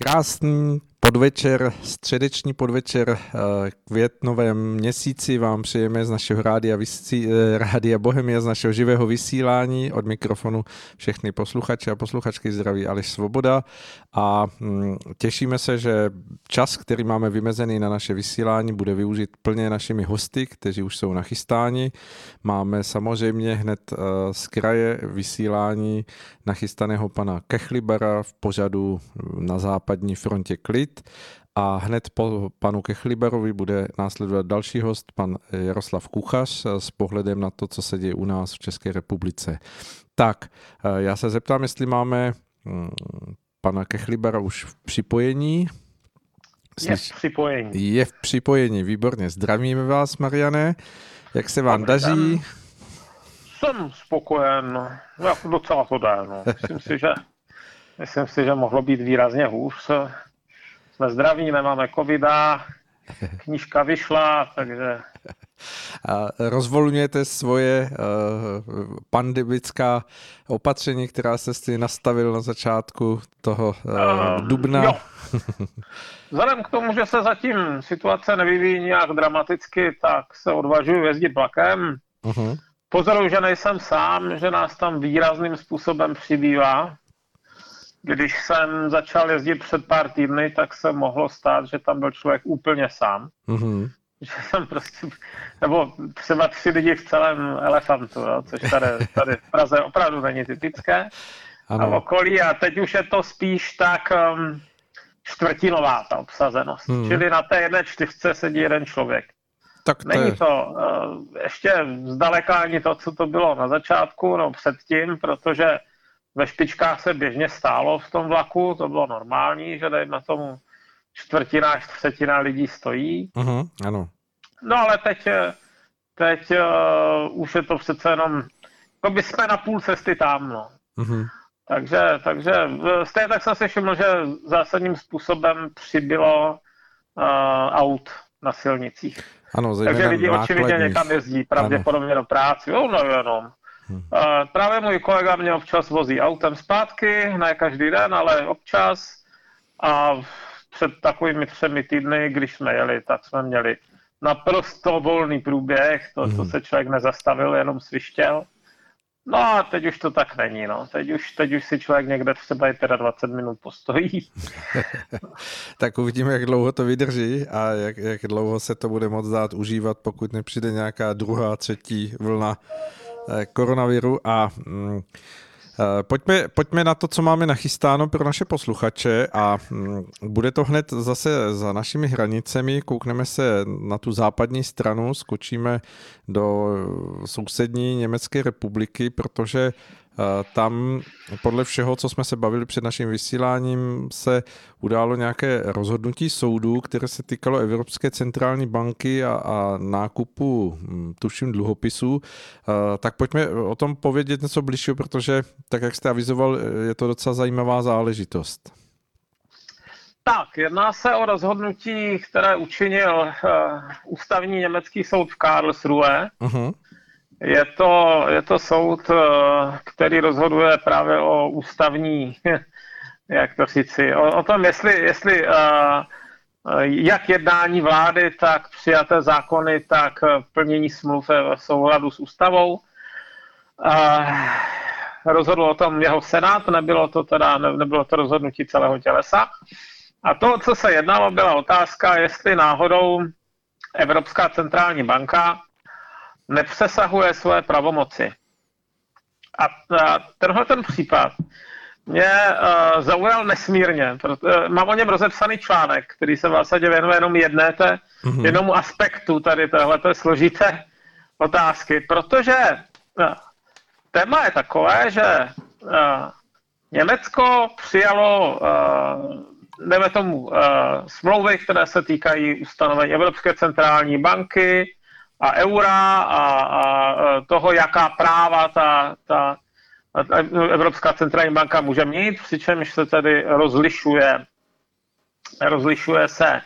Krásný podvečer, středeční podvečer eh, květnovém měsíci vám přejeme z našeho rádia, vysí, eh, rádia Bohemia, z našeho živého vysílání. Od mikrofonu všechny posluchače a posluchačky zdraví Aleš Svoboda a hm, těšíme se, že čas, který máme vymezený na naše vysílání, bude využit plně našimi hosty, kteří už jsou nachystáni. Máme samozřejmě hned eh, z kraje vysílání nachystaného pana Kechlibara v pořadu na západní frontě Klid a hned po panu Kechliberovi bude následovat další host, pan Jaroslav Kuchař, s pohledem na to, co se děje u nás v České republice. Tak, eh, já se zeptám, jestli máme hm, pana Kechlibera už v připojení. Je v připojení. Je v připojení, výborně. Zdravíme vás, Mariane. Jak se vám Dobrý daří? Den. Jsem spokojen, no, jako docela to jde. No. Myslím si, že myslím si, že mohlo být výrazně hůř. Jsme zdraví, nemáme covida, knížka vyšla, takže... A rozvolňujete svoje uh, pandemická opatření, která se si nastavil na začátku toho uh, dubna? Jo. Vzhledem k tomu, že se zatím situace nevyvíjí nějak dramaticky, tak se odvažuji jezdit vlakem. Uh-huh. Pozoruju, že nejsem sám, že nás tam výrazným způsobem přibývá. Když jsem začal jezdit před pár týdny, tak se mohlo stát, že tam byl člověk úplně sám. Mm-hmm. Že jsem prostě, nebo třeba tři lidi v celém elefantu, jo, což tady, tady v Praze opravdu není typické. Ano. A v okolí a teď už je to spíš tak um, čtvrtinová ta obsazenost. Hmm. Čili na té jedné čtyřce sedí jeden člověk. Tak to Není je... to uh, ještě zdaleka ani to, co to bylo na začátku, no předtím, protože ve špičkách se běžně stálo v tom vlaku, to bylo normální, že dejme tomu čtvrtina až třetina lidí stojí. Uh-huh, ano. No ale teď, teď uh, už je to přece jenom, to by jsme na půl cesty tam, no. Uh-huh. Takže, takže stejně tak jsem si všiml, že zásadním způsobem přibylo uh, aut na silnicích. Ano, Takže lidi očividně někam jezdí, pravděpodobně ano. do práce. Jo, no jenom. Právě můj kolega mě občas vozí autem zpátky, ne každý den, ale občas. A před takovými třemi týdny, když jsme jeli, tak jsme měli naprosto volný průběh, to, co se člověk nezastavil, jenom svištěl. No a teď už to tak není, no. Teď už, teď už si člověk někde třeba i teda 20 minut postojí. tak uvidíme, jak dlouho to vydrží a jak, jak dlouho se to bude moc dát užívat, pokud nepřijde nějaká druhá, třetí vlna koronaviru a mm, Eh, pojďme, pojďme na to, co máme nachystáno pro naše posluchače a mm, bude to hned zase za našimi hranicemi. Koukneme se na tu západní stranu, skočíme do sousední Německé republiky, protože tam podle všeho, co jsme se bavili před naším vysíláním, se událo nějaké rozhodnutí soudu, které se týkalo Evropské centrální banky a, a nákupu, hm, tuším, dluhopisů. Tak pojďme o tom povědět něco bližšího, protože, tak jak jste avizoval, je to docela zajímavá záležitost. Tak, jedná se o rozhodnutí, které učinil uh, ústavní německý soud v Karlsruhe. Uh-huh. Je to, je to soud, eh, který rozhoduje právě o ústavní, jak to říci, o, o tom, jestli, jestli uh, jak jednání vlády, tak přijaté zákony, tak plnění smluv v souladu s ústavou. Rozhodl o tom jeho senát, nebylo to teda, ne, nebylo to rozhodnutí celého tělesa. A to, co se jednalo, byla otázka, jestli náhodou Evropská centrální banka nepřesahuje své pravomoci. A, tenhle ten případ mě uh, zaujal nesmírně. Proto, mám o něm rozepsaný článek, který se v zásadě věnuje jenom jedné té, mm-hmm. jednomu aspektu tady téhleté složité otázky, protože uh, téma je takové, že uh, Německo přijalo uh, tomu uh, smlouvy, které se týkají ustanovení Evropské centrální banky, a eura a, a toho, jaká práva ta, ta Evropská centrální banka může mít, přičemž se tedy rozlišuje, rozlišuje se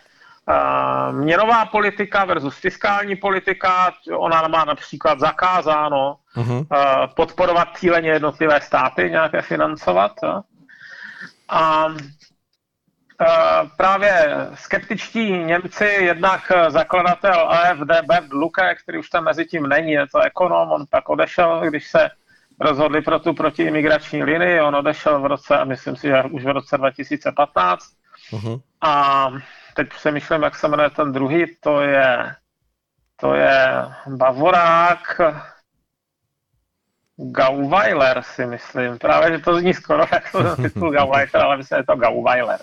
měnová politika versus fiskální politika. Ona má například zakázáno uh-huh. uh, podporovat cíleně jednotlivé státy, nějaké financovat. A právě skeptičtí Němci, jednak zakladatel AFD Bert Luke, který už tam mezi tím není, je to ekonom, on pak odešel, když se rozhodli pro tu protiimigrační linii, on odešel v roce, a myslím si, že už v roce 2015. Uh-huh. A teď přemýšlím, jak se jmenuje ten druhý, to je, to je Bavorák, Gauweiler si myslím. Právě, že to zní skoro jako titul Gauweiler, ale myslím, že je to Gauweiler.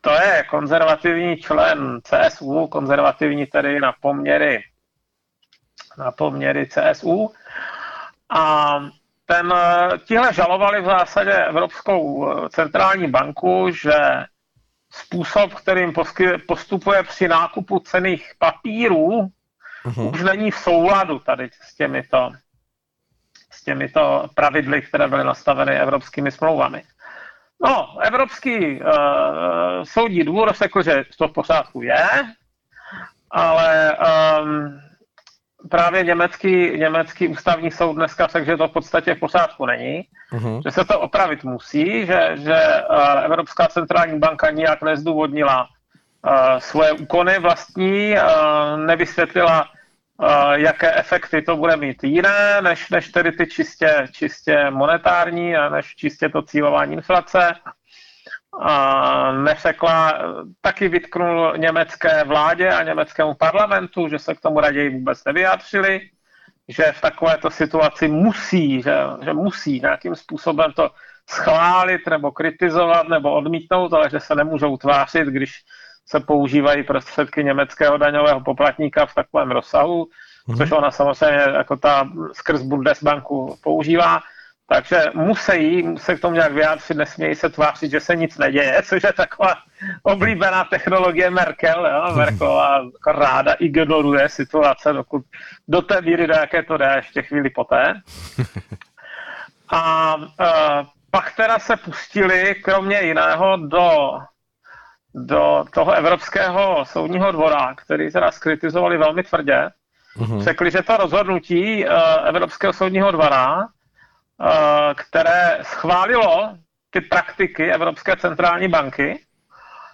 To je konzervativní člen CSU, konzervativní tedy na poměry na poměry CSU. A ten, tihle žalovali v zásadě Evropskou centrální banku, že způsob, kterým postupuje při nákupu cených papírů, uh-huh. už není v souladu tady s těmito, s těmito pravidly, které byly nastaveny evropskými smlouvami. No, Evropský uh, soudní dvůr řekl, že to v pořádku je, ale um, právě německý, německý ústavní soud dneska řekl, že to v podstatě v pořádku není, uh-huh. že se to opravit musí, že, že uh, Evropská centrální banka nijak nezdůvodnila uh, svoje úkony vlastní, uh, nevysvětlila, jaké efekty to bude mít jiné, než, než tedy ty čistě, čistě monetární a než čistě to cílování inflace? Neřekla, taky vytknul německé vládě a německému parlamentu, že se k tomu raději vůbec nevyjádřili, že v takovéto situaci musí, že, že musí nějakým způsobem to schválit nebo kritizovat nebo odmítnout, ale že se nemůžou tvářit, když se používají prostředky německého daňového poplatníka v takovém rozsahu, mm-hmm. což ona samozřejmě jako ta skrz Bundesbanku používá takže musí se k tomu nějak vyjádřit, nesmějí se tvářit, že se nic neděje, což je taková oblíbená technologie Merkel. Jo? Merkelová ráda ignoruje situace, dokud do té míry, do jaké to jde, ještě chvíli poté. A, a pak teda se pustili, kromě jiného, do, do toho Evropského soudního dvora, který teda skritizovali velmi tvrdě. Uh-huh. Řekli, že to rozhodnutí uh, Evropského soudního dvora Eh, které schválilo ty praktiky Evropské centrální banky,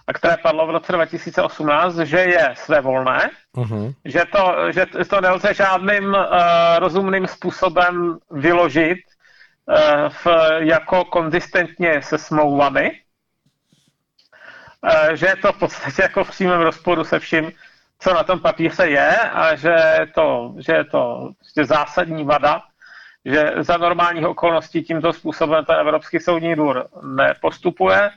a které padlo v roce 2018, že je svévolné, uh-huh. že, to, že to nelze žádným uh, rozumným způsobem vyložit uh, v, jako konzistentně se smlouvami, že je to v podstatě jako v přímém rozporu se vším, co na tom papíře je a že je to, že je to prostě zásadní vada že za normálních okolností tímto způsobem ten Evropský soudní dvůr nepostupuje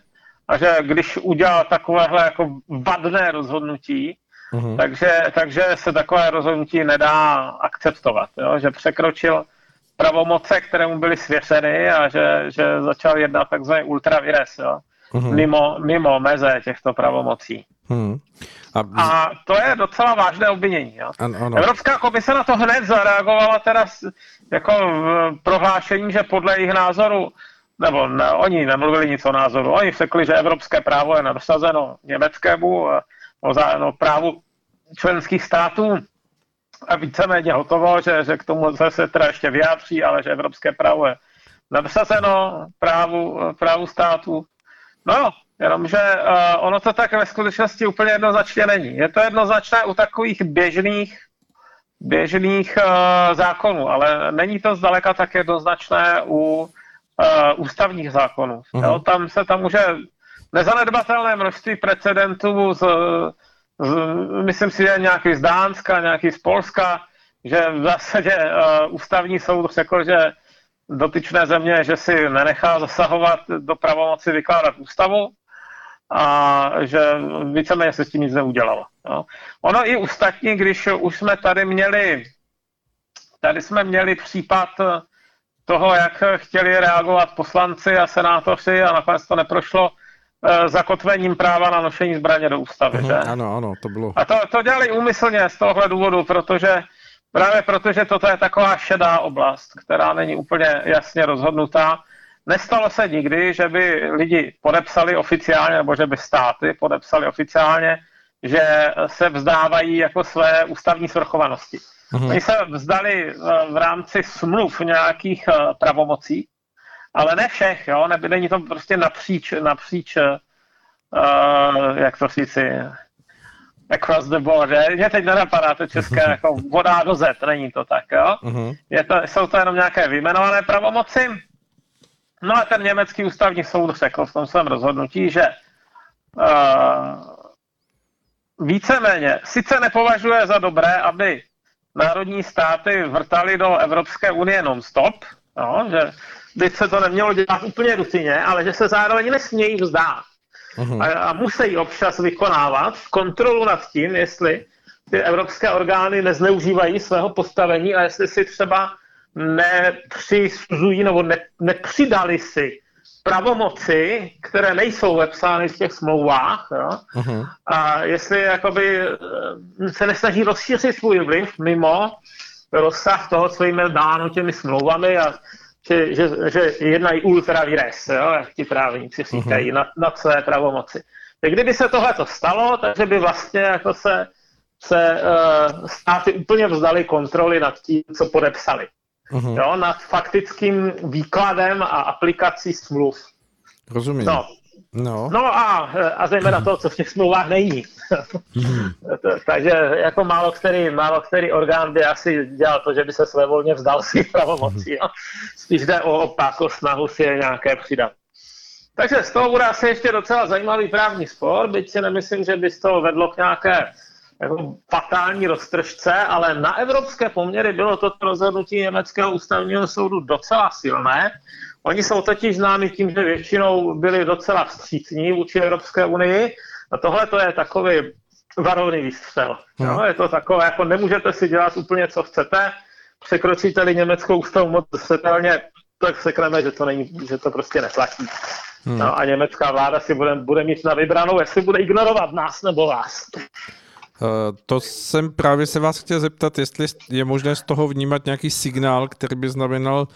a že když udělal takovéhle jako vadné rozhodnutí, mm-hmm. takže, takže se takové rozhodnutí nedá akceptovat, jo? že překročil pravomoce, které mu byly svěřeny a že, že začal jednat takzvaný ultravires, jo? Mm-hmm. Mimo, mimo meze těchto pravomocí. Mm. A... a to je docela vážné obvinění. Jo? Ano, ano. Evropská komise na to hned zareagovala teda jako v prohlášení, že podle jejich názoru, nebo ne, oni nemluvili nic o názoru, oni řekli, že evropské právo je nadosazeno německému o, zá, no, právu členských států a víceméně hotovo, že, že k tomu se teda ještě vyjádří, ale že evropské právo je nadosazeno právu, právu států. No, jenomže uh, ono to tak ve skutečnosti úplně jednoznačně není. Je to jednoznačné u takových běžných běžných uh, zákonů, ale není to zdaleka tak jednoznačné u uh, ústavních zákonů. Uh-huh. Jo, tam se tam může nezanedbatelné množství precedentů z, z, myslím si, že nějaký z Dánska, nějaký z Polska, že v zásadě uh, ústavní soud řekl, že dotyčné země, že si nenechá zasahovat do pravomoci vykládat ústavu a že víceméně se s tím nic neudělalo. Jo. Ono i ostatní, když už jsme tady měli, tady jsme měli případ toho, jak chtěli reagovat poslanci a senátoři a nakonec to neprošlo e, zakotvením práva na nošení zbraně do ústavy. Uh-huh, že? Ano, ano, to bylo. A to, to dělali úmyslně z tohohle důvodu, protože právě protože toto je taková šedá oblast, která není úplně jasně rozhodnutá Nestalo se nikdy, že by lidi podepsali oficiálně, nebo že by státy podepsali oficiálně, že se vzdávají jako své ústavní svrchovanosti. Mm-hmm. Oni se vzdali eh, v rámci smluv nějakých eh, pravomocí, ale ne všech, jo? není to prostě napříč, napříč, uh, jak to říci, across the border. Mě teď nenapadá to české jako voda do Z, není to tak, jo? Uh-huh. Je to, jsou to jenom nějaké vyjmenované pravomoci. No a ten německý ústavní soud řekl v tom svém rozhodnutí, že uh, víceméně sice nepovažuje za dobré, aby národní státy vrtali do Evropské unie non-stop, no, že by se to nemělo dělat úplně rutině, ale že se zároveň nesmějí vzdát. Uh-huh. A, a musí občas vykonávat kontrolu nad tím, jestli ty evropské orgány nezneužívají svého postavení a jestli si třeba nepřisuzují nebo ne, nepřidali si pravomoci, které nejsou vepsány v těch smlouvách, jo? Uh-huh. a jestli jakoby eh, se nesnaží rozšířit svůj vliv mimo rozsah toho, co jim je dáno těmi smlouvami a že, že, že jednají ultra vires, jo, jak ti právníci říkají, uh-huh. na, na své pravomoci. Tak kdyby se tohle to stalo, takže by vlastně jako se, se uh, státy úplně vzdali kontroly nad tím, co podepsali. Uh-huh. Jo, nad faktickým výkladem a aplikací smluv. Rozumím. No, No. no a, a zejména to, co v těch smlouvách není. Hmm. Takže jako málo který, málo který orgán by asi dělal to, že by se své volně vzdal svých pravomocí. Jo. Spíš jde o opak, o snahu si je nějaké přidat. Takže z toho bude asi ještě docela zajímavý právní spor, byť si nemyslím, že by z toho vedlo k nějaké jako fatální roztržce, ale na evropské poměry bylo toto rozhodnutí německého ústavního soudu docela silné. Oni jsou totiž známi tím, že většinou byli docela vstřícní vůči Evropské unii a tohle to je takový varovný výstřel. No. No, je to takové, jako nemůžete si dělat úplně, co chcete, překročíte-li německou ústavu moc zřetelně, tak řekneme, že to, není, že to prostě neplatí. Hmm. No, a německá vláda si bude, bude mít na vybranou, jestli bude ignorovat nás nebo vás. Uh, to jsem právě se vás chtěl zeptat, jestli je možné z toho vnímat nějaký signál, který by znamenal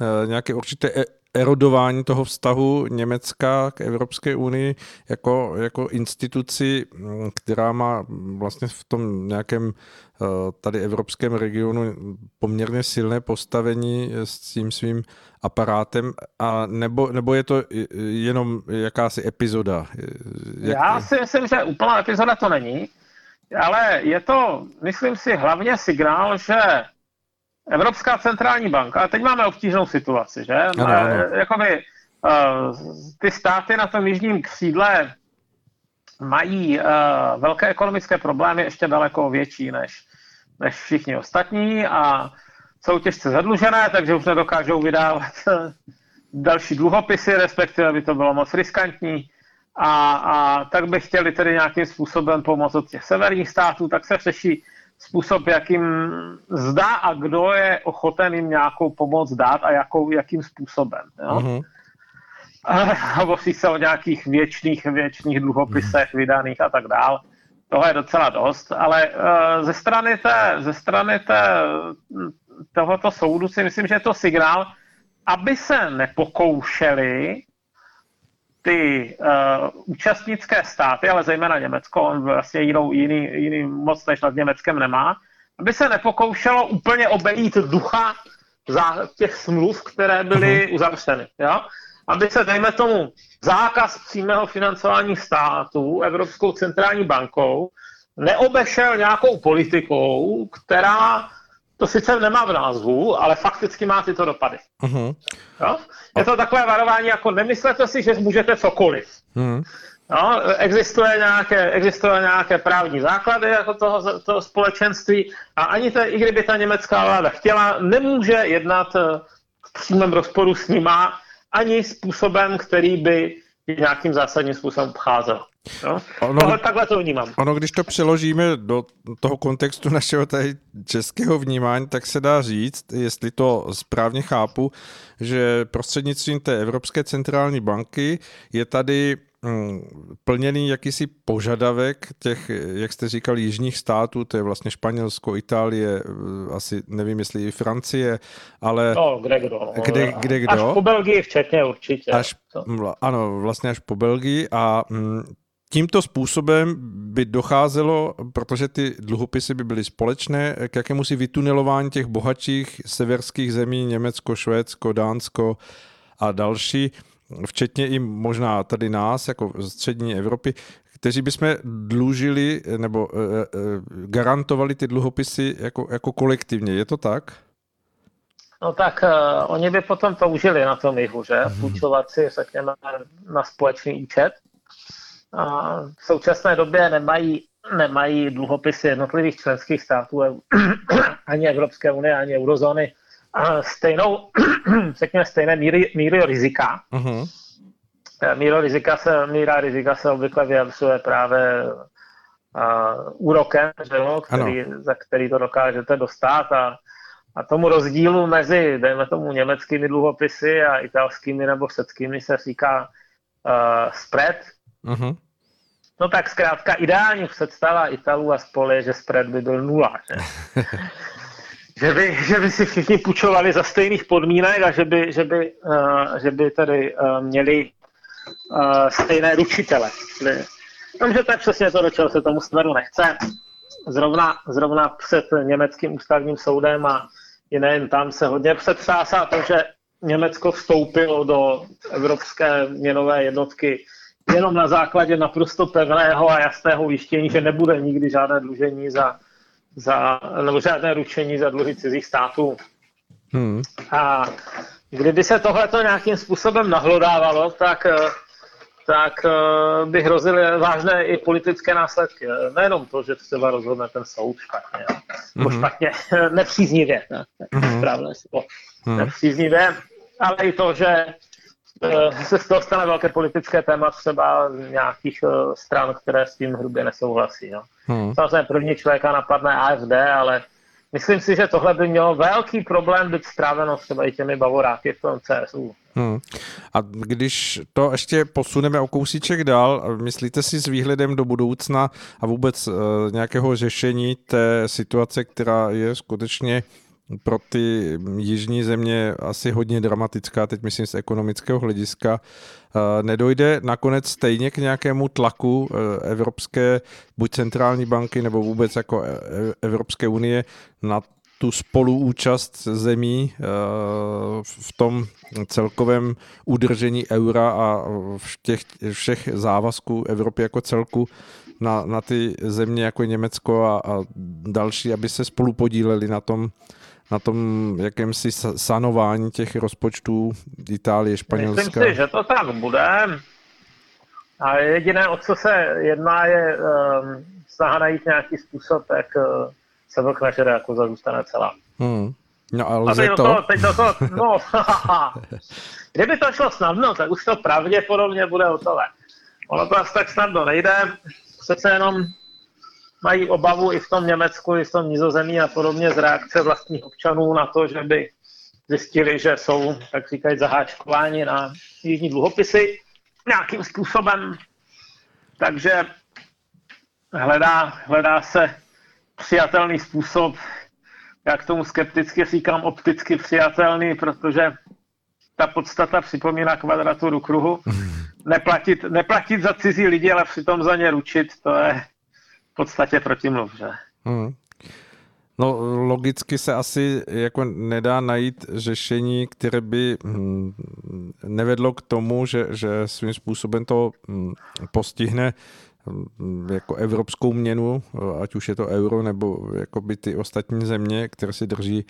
uh, nějaké určité e- erodování toho vztahu Německa k Evropské unii jako, jako instituci, mm, která má vlastně v tom nějakém uh, tady evropském regionu poměrně silné postavení s tím svým aparátem, a nebo, nebo je to jenom jakási epizoda? Jak... Já si myslím, že úplná epizoda to není ale je to, myslím si, hlavně signál, že Evropská centrální banka, a teď máme obtížnou situaci, že? Ano, ano. Jakoby, uh, ty státy na tom jižním křídle mají uh, velké ekonomické problémy, ještě daleko větší než, než všichni ostatní a jsou těžce zadlužené, takže už nedokážou vydávat další dluhopisy, respektive by to bylo moc riskantní a, a tak by chtěli tedy nějakým způsobem pomoct od těch severních států, tak se řeší způsob, jakým zdá a kdo je ochoten jim nějakou pomoc dát a jakou, jakým způsobem. Jo? Uh-huh. Hovoří se o nějakých věčných, věčných dluhopisech uh-huh. vydaných a tak dál. Toho je docela dost, ale uh, ze strany, té, ze strany té, tohoto soudu si myslím, že je to signál, aby se nepokoušeli ty uh, účastnické státy, ale zejména Německo, on vlastně jinou, jiný, jiný moc než nad Německem nemá, aby se nepokoušelo úplně obejít ducha za těch smluv, které byly uh-huh. uzavřeny. Jo? Aby se, dejme tomu, zákaz přímého financování států Evropskou centrální bankou neobešel nějakou politikou, která to sice nemá v názvu, ale fakticky má tyto dopady. Uh-huh. Jo? Je to takové varování, jako nemyslete si, že můžete cokoliv. Uh-huh. No, existuje, nějaké, existuje nějaké právní základy jako toho, toho společenství a ani to, i kdyby ta německá vláda chtěla, nemůže jednat eh, v přímém rozporu s nima ani způsobem, který by nějakým zásadním způsobem obcházel. No? Ono, Ale takhle to vnímám. Ono, když to přeložíme do toho kontextu našeho tady českého vnímání, tak se dá říct, jestli to správně chápu, že prostřednictvím té Evropské centrální banky je tady mm, plněný jakýsi požadavek těch, jak jste říkal, jižních států, to je vlastně Španělsko, Itálie, eh, asi nevím, jestli i Francie, ale... No, kde kdo. No. Kde, kde kdo. Až po Belgii včetně určitě. Až, ano, vlastně až po Belgii a mm, tímto způsobem by docházelo, protože ty dluhopisy by byly společné, k jakému si vytunelování těch bohatších severských zemí, Německo, Švédsko, Dánsko a další, včetně i možná tady nás, jako střední Evropy, kteří bychom dlužili nebo uh, uh, garantovali ty dluhopisy jako, jako kolektivně. Je to tak? No tak uh, oni by potom toužili na tom jihu, že? Mhm. Půjčovat si, řekněme, na společný účet. A v současné době nemají, nemají dluhopisy jednotlivých členských států, ani Evropské unie, ani eurozóny, stejnou, řekněme, stejné míry, míry rizika. Uh-huh. Míra rizika se, míra rizika se obvykle vyjadřuje právě uh, úrokem, že jo, který, za který to dokážete dostat a a tomu rozdílu mezi, dejme tomu, německými dluhopisy a italskými nebo řeckými se říká uh, spread. Uh-huh. No tak zkrátka ideální představa Italů a spol je, že spread by byl nula. Že? že, by, že by si všichni půjčovali za stejných podmínek a že by, že by, uh, že by tady uh, měli uh, stejné ručitele. Jenomže to je přesně to, do čeho se tomu smeru nechce. Zrovna, zrovna před německým ústavním soudem a i nejen tam se hodně přetřásá to, že Německo vstoupilo do evropské měnové jednotky jenom na základě naprosto pevného a jasného ujištění, že nebude nikdy žádné dlužení za, za nebo žádné ručení za dluhy cizích států. Hmm. A kdyby se tohleto nějakým způsobem nahlodávalo, tak tak uh, by hrozily vážné i politické následky. Nejenom to, že třeba rozhodne ten soud špatně, mm-hmm. špatně, nepříznivě, ne, mm-hmm. správné slovo, mm-hmm. nepříznivě, ale i to, že se z toho stane velké politické téma třeba nějakých uh, stran, které s tím hrubě nesouhlasí. No. Mm-hmm. Samozřejmě první člověka napadne AFD, ale myslím si, že tohle by mělo velký problém být stráveno třeba i těmi bavoráky v tom CSU. Hmm. A když to ještě posuneme o kousíček dál, myslíte si s výhledem do budoucna a vůbec uh, nějakého řešení té situace, která je skutečně pro ty jižní země asi hodně dramatická, teď myslím z ekonomického hlediska, eh, nedojde nakonec stejně k nějakému tlaku eh, Evropské, buď centrální banky, nebo vůbec jako Evropské unie na tu spoluúčast zemí eh, v tom celkovém udržení eura a těch všech závazků Evropy jako celku na, na ty země jako Německo a, a další, aby se spolu podíleli na tom, na tom jakémsi sanování těch rozpočtů Itálie, Španělska. Myslím si, že to tak bude. A jediné, o co se jedná, je um, snaha najít nějaký způsob, jak uh, se vlk nažere, jako zůstane celá. Hmm. No a lze a to? teď to, to no, kdyby to šlo snadno, tak už to pravděpodobně bude hotové. Ono to asi tak snadno nejde, přece jenom mají obavu i v tom Německu, i v tom Nizozemí a podobně z reakce vlastních občanů na to, že by zjistili, že jsou, tak říkají, zaháčkováni na jižní dluhopisy nějakým způsobem. Takže hledá, hledá se přijatelný způsob, jak tomu skepticky říkám opticky přijatelný, protože ta podstata připomíná kvadraturu kruhu. Neplatit, neplatit za cizí lidi, ale přitom za ně ručit, to je podstatě protimluv, že? Hmm. No logicky se asi jako nedá najít řešení, které by hm, nevedlo k tomu, že, že svým způsobem to hm, postihne Mm, jako evropskou měnu, ať už je to euro nebo jako by ty ostatní země, které si drží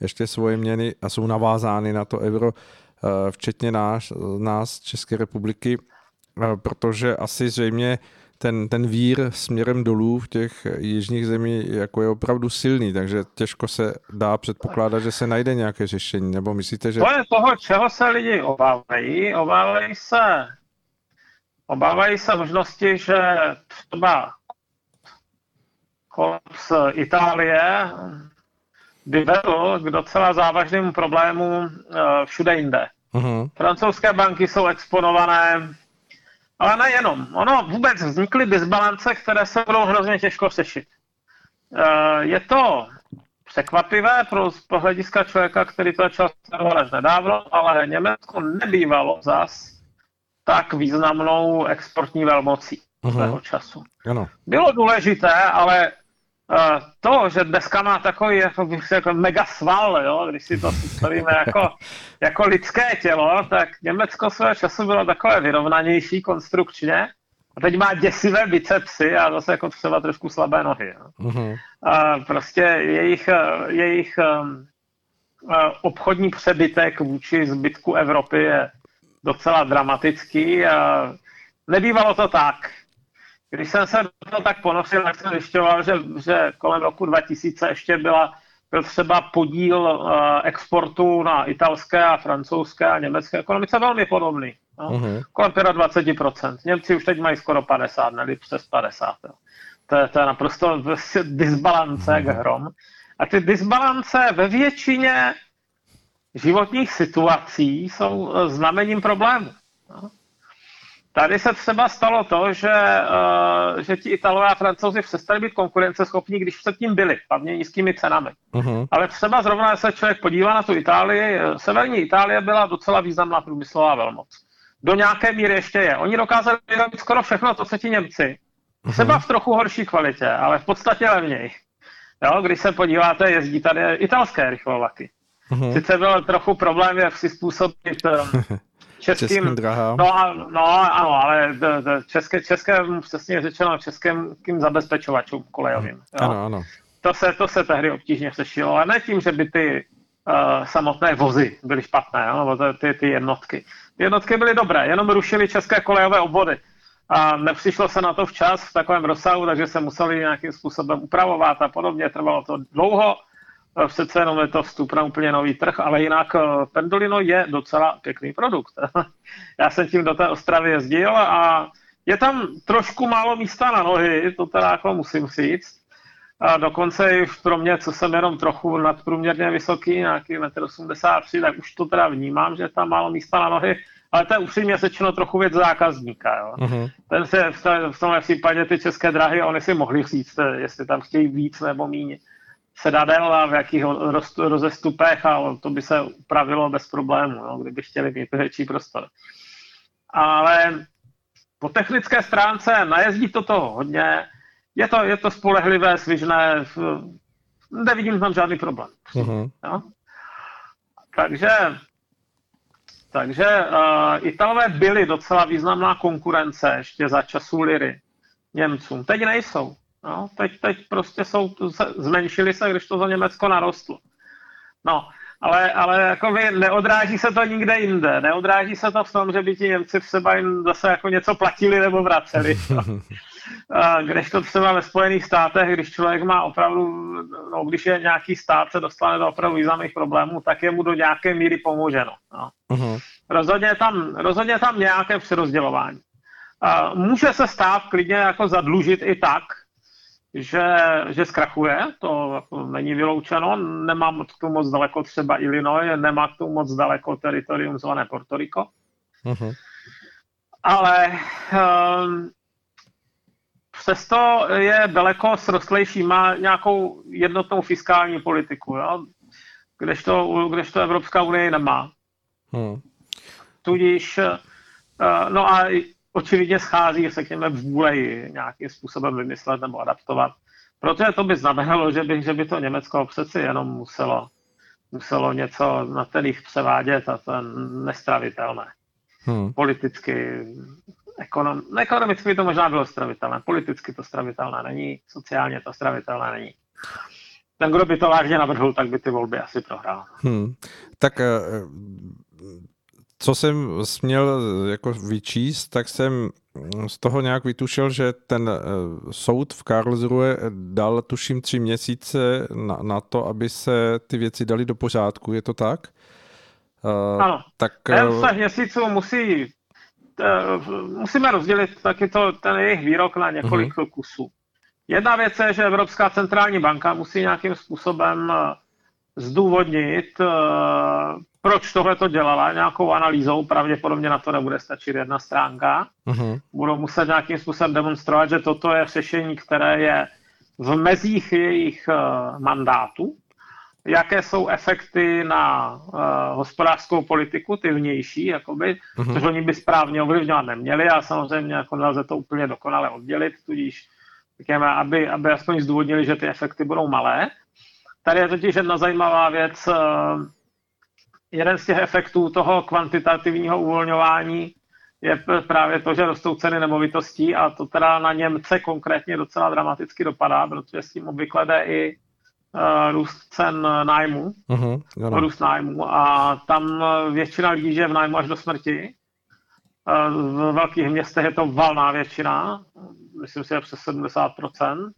ještě svoje měny a jsou navázány na to euro, eh, včetně nás, nás České republiky, eh, protože asi zřejmě ten, ten vír směrem dolů v těch jižních zemí jako je opravdu silný, takže těžko se dá předpokládat, že se najde nějaké řešení, nebo myslíte, že... To je toho, čeho se lidi obávají. Obávají se Obávají se možnosti, že třeba kolaps Itálie by vedl k docela závažným problémům eh, všude jinde. Uh-huh. Francouzské banky jsou exponované, ale nejenom. Ono vůbec vznikly disbalance, které se budou hrozně těžko sešit. Eh, je to překvapivé pro, pro hlediska člověka, který to začal sledovat až nedávno, ale Německo nebývalo zas tak významnou exportní velmocí uh-huh. svého času. Ano. Bylo důležité, ale to, že dneska má takový jako, bych jako mega sval, jo, když si to představíme jako, jako lidské tělo, tak Německo svého času bylo takové vyrovnanější konstrukčně a teď má děsivé bicepsy a zase jako třeba trošku slabé nohy. Jo. Uh-huh. A prostě jejich, jejich um, obchodní přebytek vůči zbytku Evropy je docela dramatický a nebývalo to tak. Když jsem se to tak ponosil, tak jsem zjišťoval, že, že kolem roku 2000 ještě byla byl třeba podíl uh, exportu na italské a francouzské a německé ekonomice velmi podobný. No? Uh-huh. Kolem 25%. Němci už teď mají skoro 50, ne přes 50. Jo. To, je, to je naprosto disbalance uh-huh. hrom. A ty disbalance ve většině životních situací jsou eh, znamením problému. No? Tady se třeba stalo to, že, uh, že ti Italové a Francouzi přestali být konkurenceschopní, když předtím byli, hlavně nízkými cenami. Uh-huh. Ale třeba zrovna, se člověk podívá na tu Itálii, severní Itálie byla docela významná průmyslová velmoc. Do nějaké míry ještě je. Oni dokázali vyrobit skoro všechno to, co ti Němci. Uh-huh. Třeba v trochu horší kvalitě, ale v podstatě levněji. Jo, když se podíváte, jezdí tady italské rychlovlaky. Uh-huh. Sice byl trochu problém, jak si způsobit um, českým, českým drahám. No, no ano, ale české, české, přesně řečeno, českým kým zabezpečovačům kolejovým. Jo. Ano, ano. To se, to se tehdy obtížně sešilo, ale ne tím, že by ty uh, samotné vozy byly špatné, jo, nebo ty, ty jednotky. Ty jednotky byly dobré, jenom rušili české kolejové obvody. A nepřišlo se na to včas v takovém rozsahu, takže se museli nějakým způsobem upravovat a podobně. Trvalo to dlouho přece jenom je to vstup na úplně nový trh, ale jinak eh, Pendolino je docela pěkný produkt. Já jsem tím do té Ostravy jezdil a je tam trošku málo místa na nohy, to teda jako musím říct. A dokonce i pro mě, co jsem jenom trochu nadprůměrně vysoký, nějaký 1,83 m, tak už to teda vnímám, že je tam málo místa na nohy, ale to je upřímně řečeno trochu věc zákazníka. Jo. Uh-huh. Ten se v tomhle případě ty české drahy, oni si mohli říct, eh, jestli tam chtějí víc nebo méně sedadel a v jakých rozestupech a to by se upravilo bez problému, no, kdyby chtěli mít větší prostor. Ale po technické stránce najezdí to toho hodně, je to, je to spolehlivé, svižné, nevidím tam žádný problém. Jo? Takže, takže uh, Italové byli docela významná konkurence ještě za času Liry Němcům. Teď nejsou. No, teď, teď prostě jsou, zmenšili se, když to za Německo narostlo. No, ale, ale jako vy, neodráží se to nikde jinde. Neodráží se to v tom, že by ti Němci třeba jim zase jako něco platili nebo vraceli. No. Když to třeba ve Spojených státech, když člověk má opravdu, no, když je nějaký stát, se dostane do opravdu významných problémů, tak je mu do nějaké míry pomoženo. No. Uh-huh. Rozhodně, tam, rozhodně tam nějaké přerozdělování. Může se stát klidně jako zadlužit i tak, že, že zkrachuje, to jako není vyloučeno, nemám k tomu moc daleko třeba Illinois, nemá k tomu moc daleko teritorium zvané Puerto Rico. Uh-huh. Ale um, přesto je daleko srostlejší, má nějakou jednotnou fiskální politiku, jo? Kdežto, kdežto Evropská unie nemá. Hmm. Tudíž, uh, no a očividně schází, řekněme, vůle nějakým způsobem vymyslet nebo adaptovat. Protože to by znamenalo, že by, že by to Německo přeci jenom muselo, muselo něco na ten jich převádět a to je nestravitelné. Hmm. Politicky, ekonom, ekonomicky by to možná bylo stravitelné, politicky to stravitelné není, sociálně to stravitelné není. Ten, kdo by to vážně navrhl, tak by ty volby asi prohrál. Hmm. Tak eh, co jsem směl jako vyčíst, tak jsem z toho nějak vytušil, že ten eh, soud v Karlsruhe dal tuším tři měsíce na, na to, aby se ty věci dali do pořádku, je to tak? Ano, tak, ten měsíců musí, musíme rozdělit taky to, ten jejich výrok na několik uh-huh. kusů. Jedna věc je, že Evropská centrální banka musí nějakým způsobem zdůvodnit, proč tohle to dělala, nějakou analýzou, pravděpodobně na to nebude stačit jedna stránka. Uh-huh. Budou muset nějakým způsobem demonstrovat, že toto je řešení, které je v mezích jejich uh, mandátu, jaké jsou efekty na uh, hospodářskou politiku, ty vnější, jakoby, uh-huh. což oni by správně ovlivňovat neměli a samozřejmě jako nelze to úplně dokonale oddělit, tudíž řekněme, aby, aby aspoň zdůvodnili, že ty efekty budou malé. Tady je totiž jedna zajímavá věc. Jeden z těch efektů toho kvantitativního uvolňování je právě to, že rostou ceny nemovitostí a to teda na Němce konkrétně docela dramaticky dopadá, protože s tím obvykle jde i uh, růst cen nájmu, uh-huh, růst nájmu a tam většina lidí žije v nájmu až do smrti. V velkých městech je to valná většina, myslím si, že přes 70%.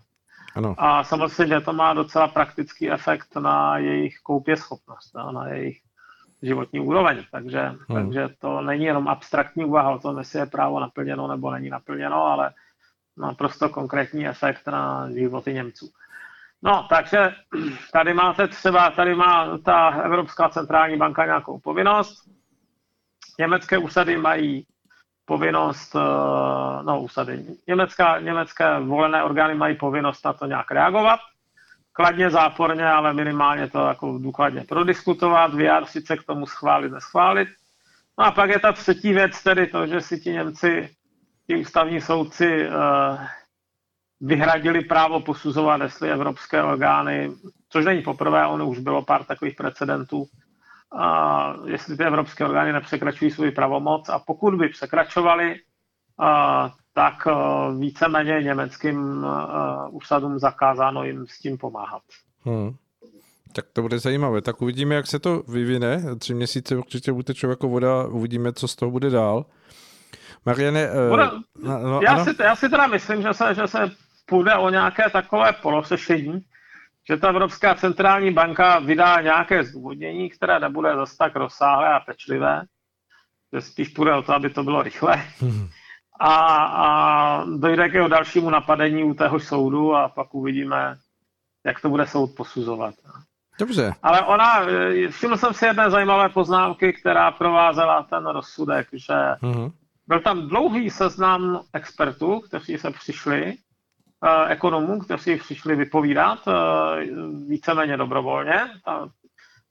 Ano. A samozřejmě to má docela praktický efekt na jejich koupě schopnost, na jejich životní úroveň. Takže, hmm. takže to není jenom abstraktní úvaha o tom, jestli je právo naplněno nebo není naplněno, ale naprosto konkrétní efekt na životy Němců. No, takže tady máte třeba, tady má ta Evropská centrální banka nějakou povinnost. Německé úsady mají povinnost, eh, no úsady, německá, německé volené orgány mají povinnost na to nějak reagovat kladně, záporně, ale minimálně to jako důkladně prodiskutovat, vyjádřit se k tomu schválit, neschválit. No a pak je ta třetí věc, tedy to, že si ti Němci, ti ústavní soudci uh, vyhradili právo posuzovat, jestli evropské orgány, což není poprvé, ono už bylo pár takových precedentů, uh, jestli ty evropské orgány nepřekračují svůj pravomoc a pokud by překračovali, uh, tak eh, víceméně německým uh, úsadům zakázáno jim s tím pomáhat. Hmm. Tak to bude zajímavé. Tak uvidíme, jak se to vyvine. Tři měsíce určitě utečou jako voda. Uvidíme, co z toho bude dál. Mariane... Uh, bude, no, no, já, si, já si teda myslím, že se, že se půjde o nějaké takové polosešení, že ta Evropská centrální banka vydá nějaké zdůvodnění, které nebude zase tak rozsáhlé a pečlivé, že spíš půjde o to, aby to bylo rychle. Hmm a, a dojde k jeho dalšímu napadení u téhož soudu a pak uvidíme, jak to bude soud posuzovat. Dobře. Ale ona, všiml jsem si jedné zajímavé poznámky, která provázela ten rozsudek, že uh-huh. byl tam dlouhý seznam expertů, kteří se přišli, ekonomů, kteří přišli vypovídat eh, víceméně dobrovolně,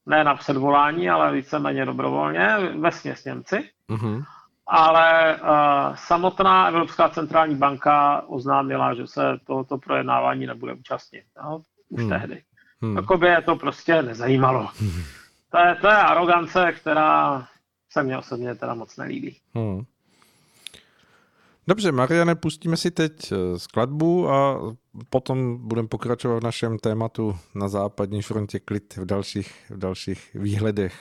ne na předvolání, ale víceméně dobrovolně, ve Němci. Uh-huh ale uh, samotná Evropská centrální banka oznámila, že se tohoto projednávání nebude účastnit. No, už hmm. tehdy. Hmm. Jakoby je to prostě nezajímalo. Hmm. To, je, to je arogance, která se mně osobně teda moc nelíbí. Hmm. Dobře, Mariane, pustíme si teď eh, skladbu a potom budeme pokračovat v našem tématu na západní frontě klid v dalších, v dalších výhledech.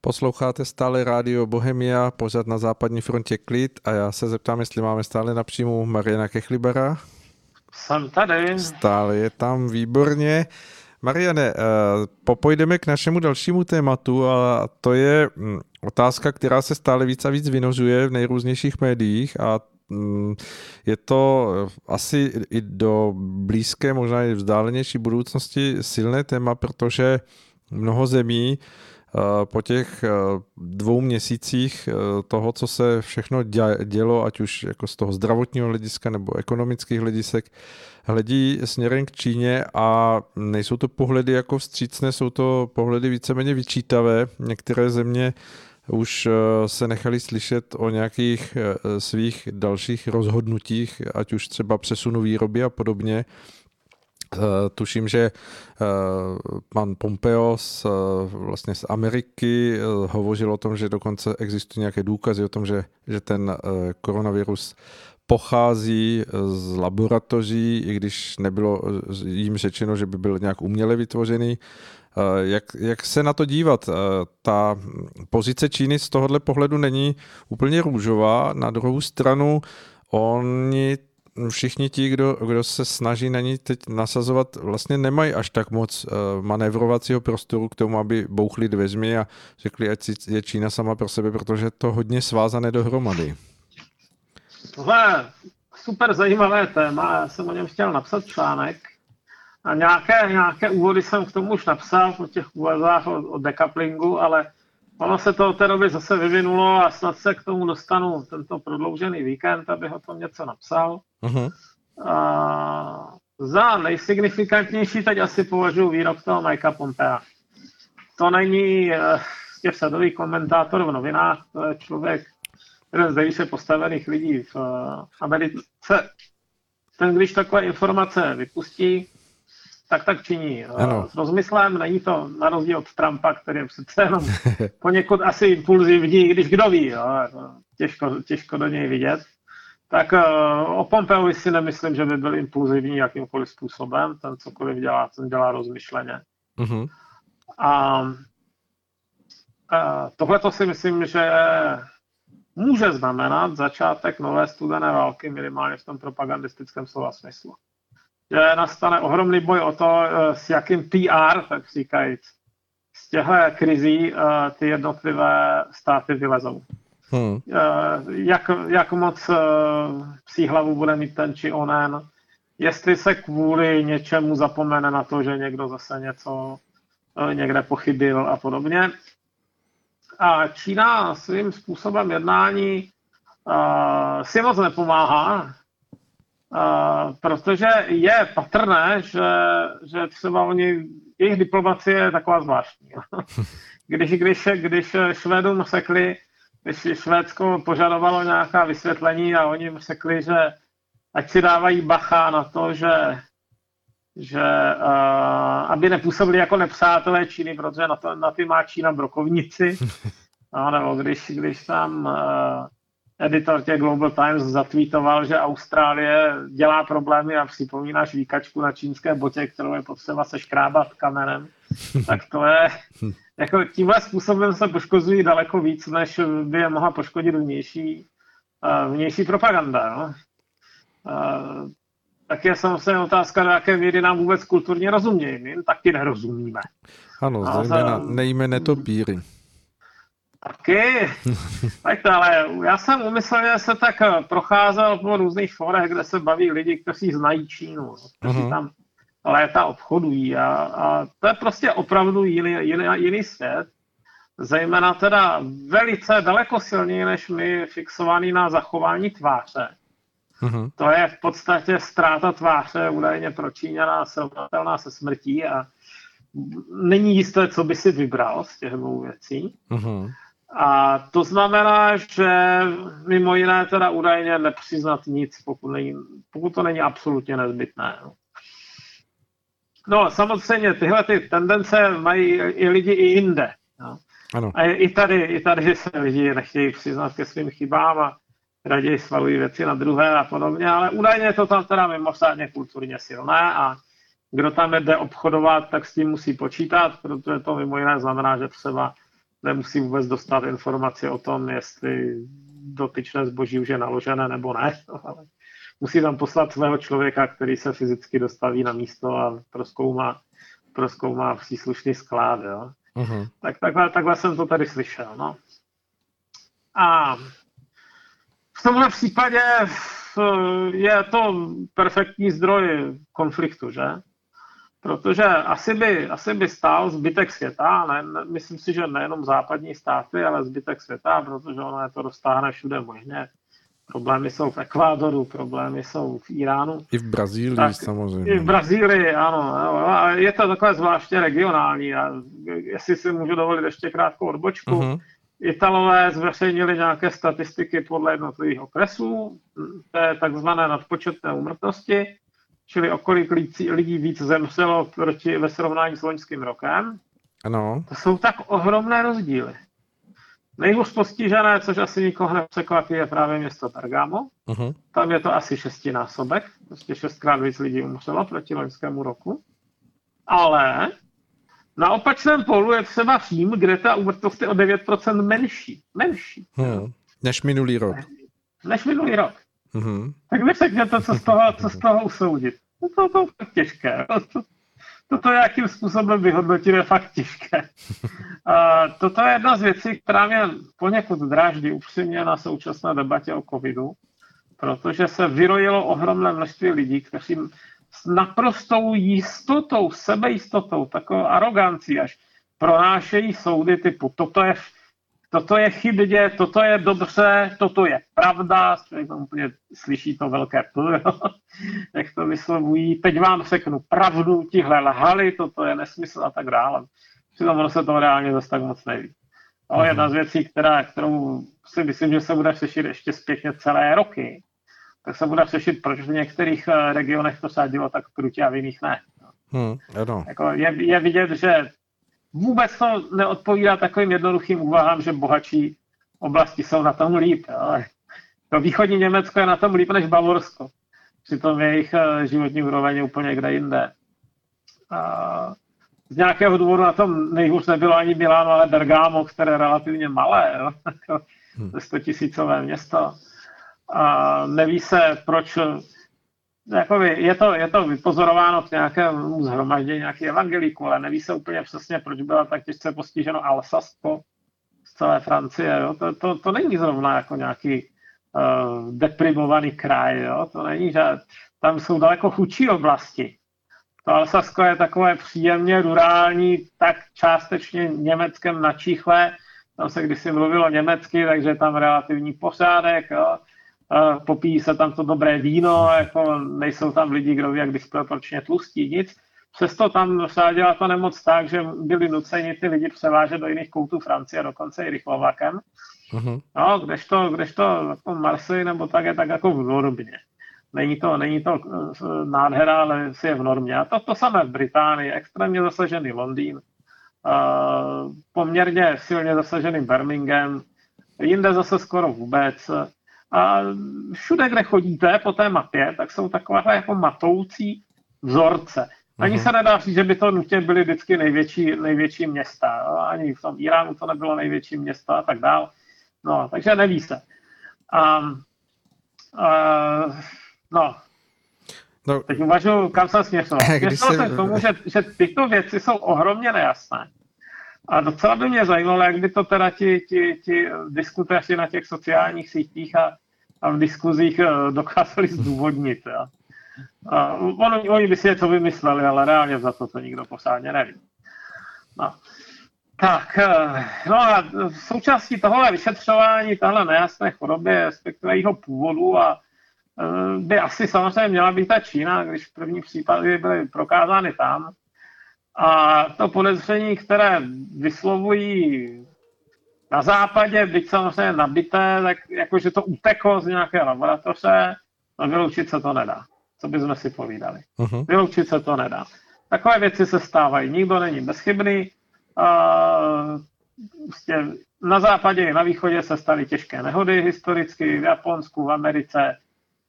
Posloucháte stále rádio Bohemia, pořád na západní frontě klid a já se zeptám, jestli máme stále na příjmu Mariana Kechlibera. Jsem tady. Stále je tam, výborně. Mariane, eh, popojdeme k našemu dalšímu tématu a to je hm, otázka, která se stále víc a víc vynožuje v nejrůznějších médiích a hm, je to eh, asi i do blízké, možná i vzdálenější budoucnosti silné téma, protože mnoho zemí po těch eh, dvou měsících eh, toho, co se všechno dělo, ať už jako z toho zdravotního hlediska nebo ekonomických hledisek, hledí směrem k Číně a nejsou to pohledy jako vstřícné, jsou to pohledy víceméně vyčítavé. Některé země už se nechali slyšet o nějakých svých dalších rozhodnutích, ať už třeba přesunu výroby a podobně. Eh, tuším, že eh, pan Pompeo z, eh, vlastně z Ameriky hovořil o tom, že dokonce existují nějaké důkazy o tom, že, že ten koronavirus pochází z laboratoří, i když nebylo jim řečeno, že by byl nějak uměle vytvořený. Jak, jak se na to dívat? Ta pozice Číny z tohohle pohledu není úplně růžová. Na druhou stranu oni všichni ti, kdo, kdo se snaží na ní teď nasazovat, vlastně nemají až tak moc uh, manévrovacího prostoru k tomu, aby bouchli dveřmi a řekli, ať je Čína sama pro sebe, protože to hodně svázané dohromady. Tohle super zajímavé téma, já jsem o něm chtěl napsat článek a nějaké, nějaké úvody jsem k tomu už napsal o těch úvazách o, o decouplingu, ale Ono se to od té doby zase vyvinulo a snad se k tomu dostanu tento prodloužený víkend, aby ho tom něco napsal. Uh-huh. A za nejsignifikantnější teď asi považuji výrok toho Mikea Pompea. To není uh, sadový komentátor v novinách, to je člověk, jeden z nejvíce postavených lidí v uh, Americe. ten, když takové informace vypustí, tak tak činí. Ano. S rozmyslem není to na rozdíl od Trumpa, který je přece jenom poněkud asi impulzivní, když kdo ví, jo, těžko, těžko do něj vidět. Tak uh, o Pompeovi si nemyslím, že by byl impulzivní jakýmkoliv způsobem. Ten cokoliv dělá, ten dělá rozmyšleně. Uh-huh. A uh, tohle to si myslím, že může znamenat začátek nové studené války, minimálně v tom propagandistickém slova smyslu. Že nastane ohromný boj o to, uh, s jakým PR, tak říkajíc, z těchto krizí uh, ty jednotlivé státy vylezou. Hmm. Jak, jak moc psí hlavu bude mít ten či onen, jestli se kvůli něčemu zapomene na to, že někdo zase něco někde pochybil a podobně. A Čína svým způsobem jednání uh, si moc nepomáhá, protože je patrné, že, že třeba oni, jejich diplomacie je taková zvláštní. když, když, když Švédům sekli když Švédsko požadovalo nějaká vysvětlení a oni jim řekli, že ať si dávají bacha na to, že, že uh, aby nepůsobili jako nepřátelé Číny, protože na, to, na ty má Čína brokovnici. No, nebo když, když tam uh, editor těch Global Times zatvítoval, že Austrálie dělá problémy a připomínáš výkačku na čínské botě, kterou je potřeba seškrábat kamenem, tak to je, jako tímhle způsobem se poškozují daleko víc, než by je mohla poškodit vnější, uh, vnější propaganda. No? Uh, tak je samozřejmě otázka, do jaké míry nám vůbec kulturně rozumějí. My taky nerozumíme. Ano, zejména nejme netopíry. Taky. tak ale já jsem umyslně se tak procházel po různých forech, kde se baví lidi, kteří znají Čínu, kteří uh-huh. tam léta obchodují a, a to je prostě opravdu jiný, jiný, jiný svět. Zejména teda velice daleko silněji než my fixovaný na zachování tváře. Uh-huh. To je v podstatě ztráta tváře údajně pro Číňana srovnatelná se smrtí a není jisté, co by si vybral z těch dvou věcí. Uh-huh. A to znamená, že mimo jiné teda údajně nepřiznat nic, pokud, není, pokud to není absolutně nezbytné. No. No, samozřejmě tyhle ty tendence mají i lidi i jinde. No. Ano. A i tady, i tady se lidi nechtějí přiznat ke svým chybám a raději svalují věci na druhé a podobně, ale údajně je to tam teda mimořádně kulturně silné a kdo tam jde obchodovat, tak s tím musí počítat, protože to mimo jiné znamená, že třeba nemusí vůbec dostat informaci o tom, jestli dotyčné zboží už je naložené nebo ne. Ale musí tam poslat svého člověka, který se fyzicky dostaví na místo a proskoumá, proskoumá příslušný sklad. Jo. Uh-huh. Tak, takhle, takhle jsem to tady slyšel. No. A v tomhle případě je to perfektní zdroj konfliktu, že? Protože asi by, asi by stál zbytek světa, ne, myslím si, že nejenom západní státy, ale zbytek světa, protože ono je to roztáhne všude možně Problémy jsou v Ekvádoru, problémy jsou v Iránu. I v Brazílii tak, samozřejmě. I v Brazílii, ano. A je to takové zvláště regionální. A jestli si můžu dovolit ještě krátkou odbočku. Uh-huh. Italové zveřejnili nějaké statistiky podle jednotlivých okresů, té takzvané nadpočetné úmrtnosti, čili o kolik lidí víc zemřelo proti, ve srovnání s loňským rokem. Ano. To jsou tak ohromné rozdíly. Nejhůř postižené, což asi nikoho nepřekvapí, je právě město Pergamo. Uh-huh. Tam je to asi šestinásobek, prostě šestkrát víc lidí umřelo proti loňskému roku. Ale na opačném polu je třeba Řím, kde ta úmrtnost je o 9% menší. Menší. Hmm. Než minulý rok. Než minulý rok. Uh-huh. Tak vy řekněte, co z toho, co z toho usoudit. No to, to je těžké. To, toto jakým způsobem vyhodnotit je fakt těžké. A toto je jedna z věcí, která mě poněkud dráždí upřímně na současné debatě o covidu, protože se vyrojilo ohromné množství lidí, kteří s naprostou jistotou, sebejistotou, takovou arogancí až pronášejí soudy typu toto je toto je chybně, toto je dobře, toto je pravda, člověk tam úplně slyší to velké P, jak to vyslovují, teď vám řeknu pravdu, tihle lhali, toto je nesmysl a tak dále. Přitom ono se to reálně zase tak moc neví. Ale mhm. jedna z věcí, která, kterou si myslím, že se bude řešit ještě zpětně celé roky, tak se bude řešit, proč v některých eh, regionech to sadilo tak krutě a v jiných ne. Hmm, ano. Jako je, je vidět, že vůbec to neodpovídá takovým jednoduchým úvahám, že bohatší oblasti jsou na tom líp. Ale to východní Německo je na tom líp než Bavorsko. Přitom jejich eh, životní úroveň je úplně kde jinde. A z nějakého důvodu na tom nejhůř nebylo ani Miláno, ale Bergamo, které je relativně malé, jo? Jako hmm. 100 tisícové město. A neví se, proč Jakoby, je, to, je to vypozorováno k nějakému zhromaždění nějakých evangelíků, ale neví se úplně přesně, proč byla tak těžce postiženo Alsasko z celé Francie. Jo? To, to, to není zrovna jako nějaký uh, deprimovaný kraj. Jo? To není, že tam jsou daleko chudší oblasti. To Alsasko je takové příjemně rurální, tak částečně německém načíchle. Tam se kdysi mluvilo německy, takže tam relativní pořádek. Jo? Popíjí se tam to dobré víno, jako nejsou tam lidi, kdo ví, jak disproporčně tlustí, nic. Přesto tam sáděla to nemoc tak, že byli nuceni ty lidi převážet do jiných koutů Francie, dokonce i rychlovakem. Uh-huh. No, kdežto, kdežto jako Marseille nebo tak je tak jako v normě. Není to, není to eh, nádhera, ale si je v normě. A to, to samé v Británii, extrémně zasažený Londýn, uh, poměrně silně zasažený Birmingham, jinde zase skoro vůbec. A všude, kde chodíte po té mapě, tak jsou takové jako matoucí vzorce. Ani uh-huh. se nedá říct, že by to nutně byly vždycky největší, největší města. Ani v tom Iránu to nebylo největší město a tak dál. No, takže neví se. A, a, no, No, Teď uvažuji, kam jsem směřoval. Směřoval jsem k tomu, že, že tyto věci jsou ohromně nejasné. A docela by mě zajímalo, jak by to teda ti, ti, ti diskutéři na těch sociálních sítích a a v diskuzích eh, dokázali zdůvodnit. Ja. A oni, oni by si něco vymysleli, ale reálně za to to nikdo pořádně neví. No. Tak, eh, no a součástí tohle vyšetřování, tahle nejasné choroby, respektive jeho původu a eh, by asi samozřejmě měla být ta Čína, když první případy byly prokázány tam. A to podezření, které vyslovují na západě, byť samozřejmě nabité, tak jakože to uteklo z nějaké laboratoře, no vyloučit se to nedá. Co bychom si povídali. Uh-huh. Vyloučit se to nedá. Takové věci se stávají. Nikdo není bezchybný. Uh, prostě na západě i na východě se staly těžké nehody historicky, v Japonsku, v Americe,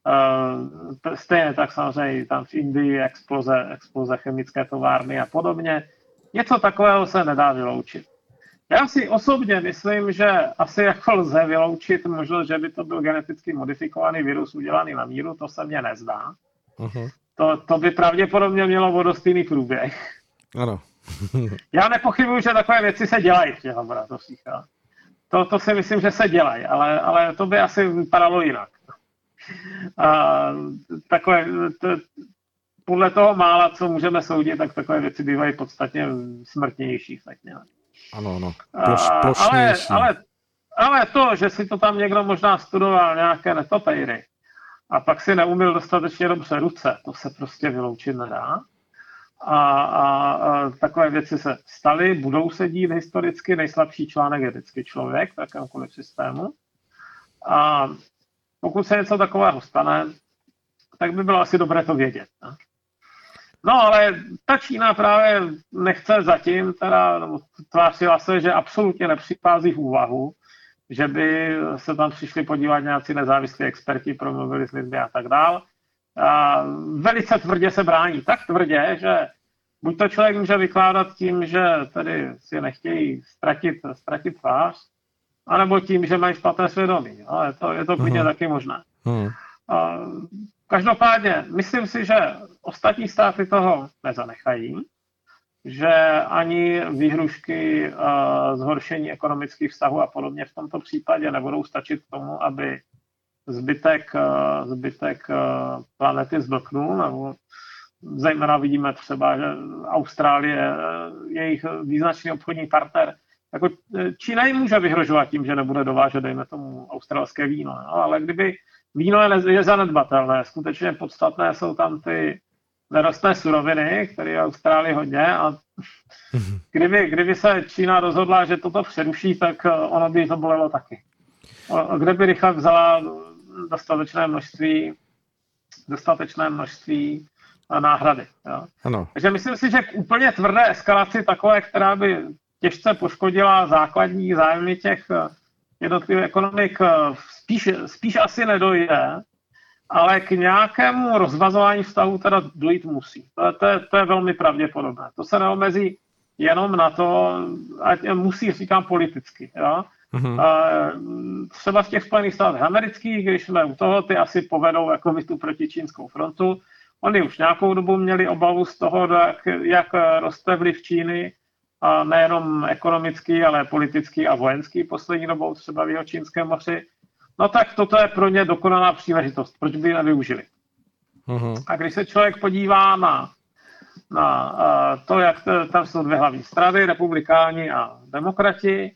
uh, stejně tak samozřejmě tam v Indii exploze, exploze chemické továrny a podobně. Něco takového se nedá vyloučit. Já si osobně myslím, že asi jako lze vyloučit možnost, že by to byl geneticky modifikovaný virus udělaný na míru, to se mně nezdá. Uh-huh. To, to by pravděpodobně mělo vodostýný průběh. Ano. Já nepochybuju, že takové věci se dělají v těch laboratořích. To, to si myslím, že se dělají, ale, ale to by asi vypadalo jinak. A, takové, to, podle toho mála, co můžeme soudit, tak takové věci bývají podstatně smrtnější. Tak nějak. Ano, ano. Ploš, ale, ale, ale to, že si to tam někdo možná studoval nějaké netopejry a pak si neumil dostatečně dobře ruce, to se prostě vyloučit nedá. A, a, a takové věci se staly, budou se dít historicky, nejslabší článek je vždycky člověk v jakémkoliv systému. A pokud se něco takového stane, tak by bylo asi dobré to vědět. Ne? No ale ta Čína právě nechce zatím, teda tvářila se, že absolutně nepřichází v úvahu, že by se tam přišli podívat nějací nezávislí experti, promluvili s lidmi a tak dál. A velice tvrdě se brání, tak tvrdě, že buď to člověk může vykládat tím, že tedy si nechtějí ztratit, ztratit tvář, anebo tím, že mají špatné svědomí. No, je to, je to klidně uh-huh. taky možné. Uh-huh. A Každopádně, myslím si, že ostatní státy toho nezanechají, že ani výhrušky uh, zhoršení ekonomických vztahů a podobně v tomto případě nebudou stačit k tomu, aby zbytek, uh, zbytek uh, planety zdoknul, nebo zejména vidíme třeba, že Austrálie, jejich význačný obchodní partner, jako Čína jim může vyhrožovat tím, že nebude dovážet, dejme tomu, australské víno, no, ale kdyby Víno je, je zanedbatelné. Skutečně podstatné jsou tam ty nerostné suroviny, které je Austrálii hodně a kdyby, kdyby se Čína rozhodla, že toto přeruší, tak eh, ono by to bolelo taky. Kde by rychle vzala dostatečné množství dostatečné množství náhrady. Jo. Ano. Takže myslím si, že k úplně tvrdé eskalaci takové, která by těžce poškodila základní zájmy těch jednotlivých ekonomik, spíš, spíš asi nedojde, ale k nějakému rozvazování vztahu teda dojít musí. To, to, to je velmi pravděpodobné. To se neomezí jenom na to, ať musí, říkám politicky. Jo? Mm-hmm. A třeba v těch Spojených státech amerických, když jsme u toho, ty asi povedou jako tu proti čínskou frontu. Oni už nějakou dobu měli obavu z toho, jak, jak roste vliv Číny, a nejenom ekonomický, ale politický a vojenský poslední dobou, třeba v jeho čínském moři. No tak toto je pro ně dokonalá příležitost. Proč by ji nevyužili? Mm-hmm. A když se člověk podívá na, na uh, to, jak to, tam jsou dvě hlavní strany, republikáni a demokrati,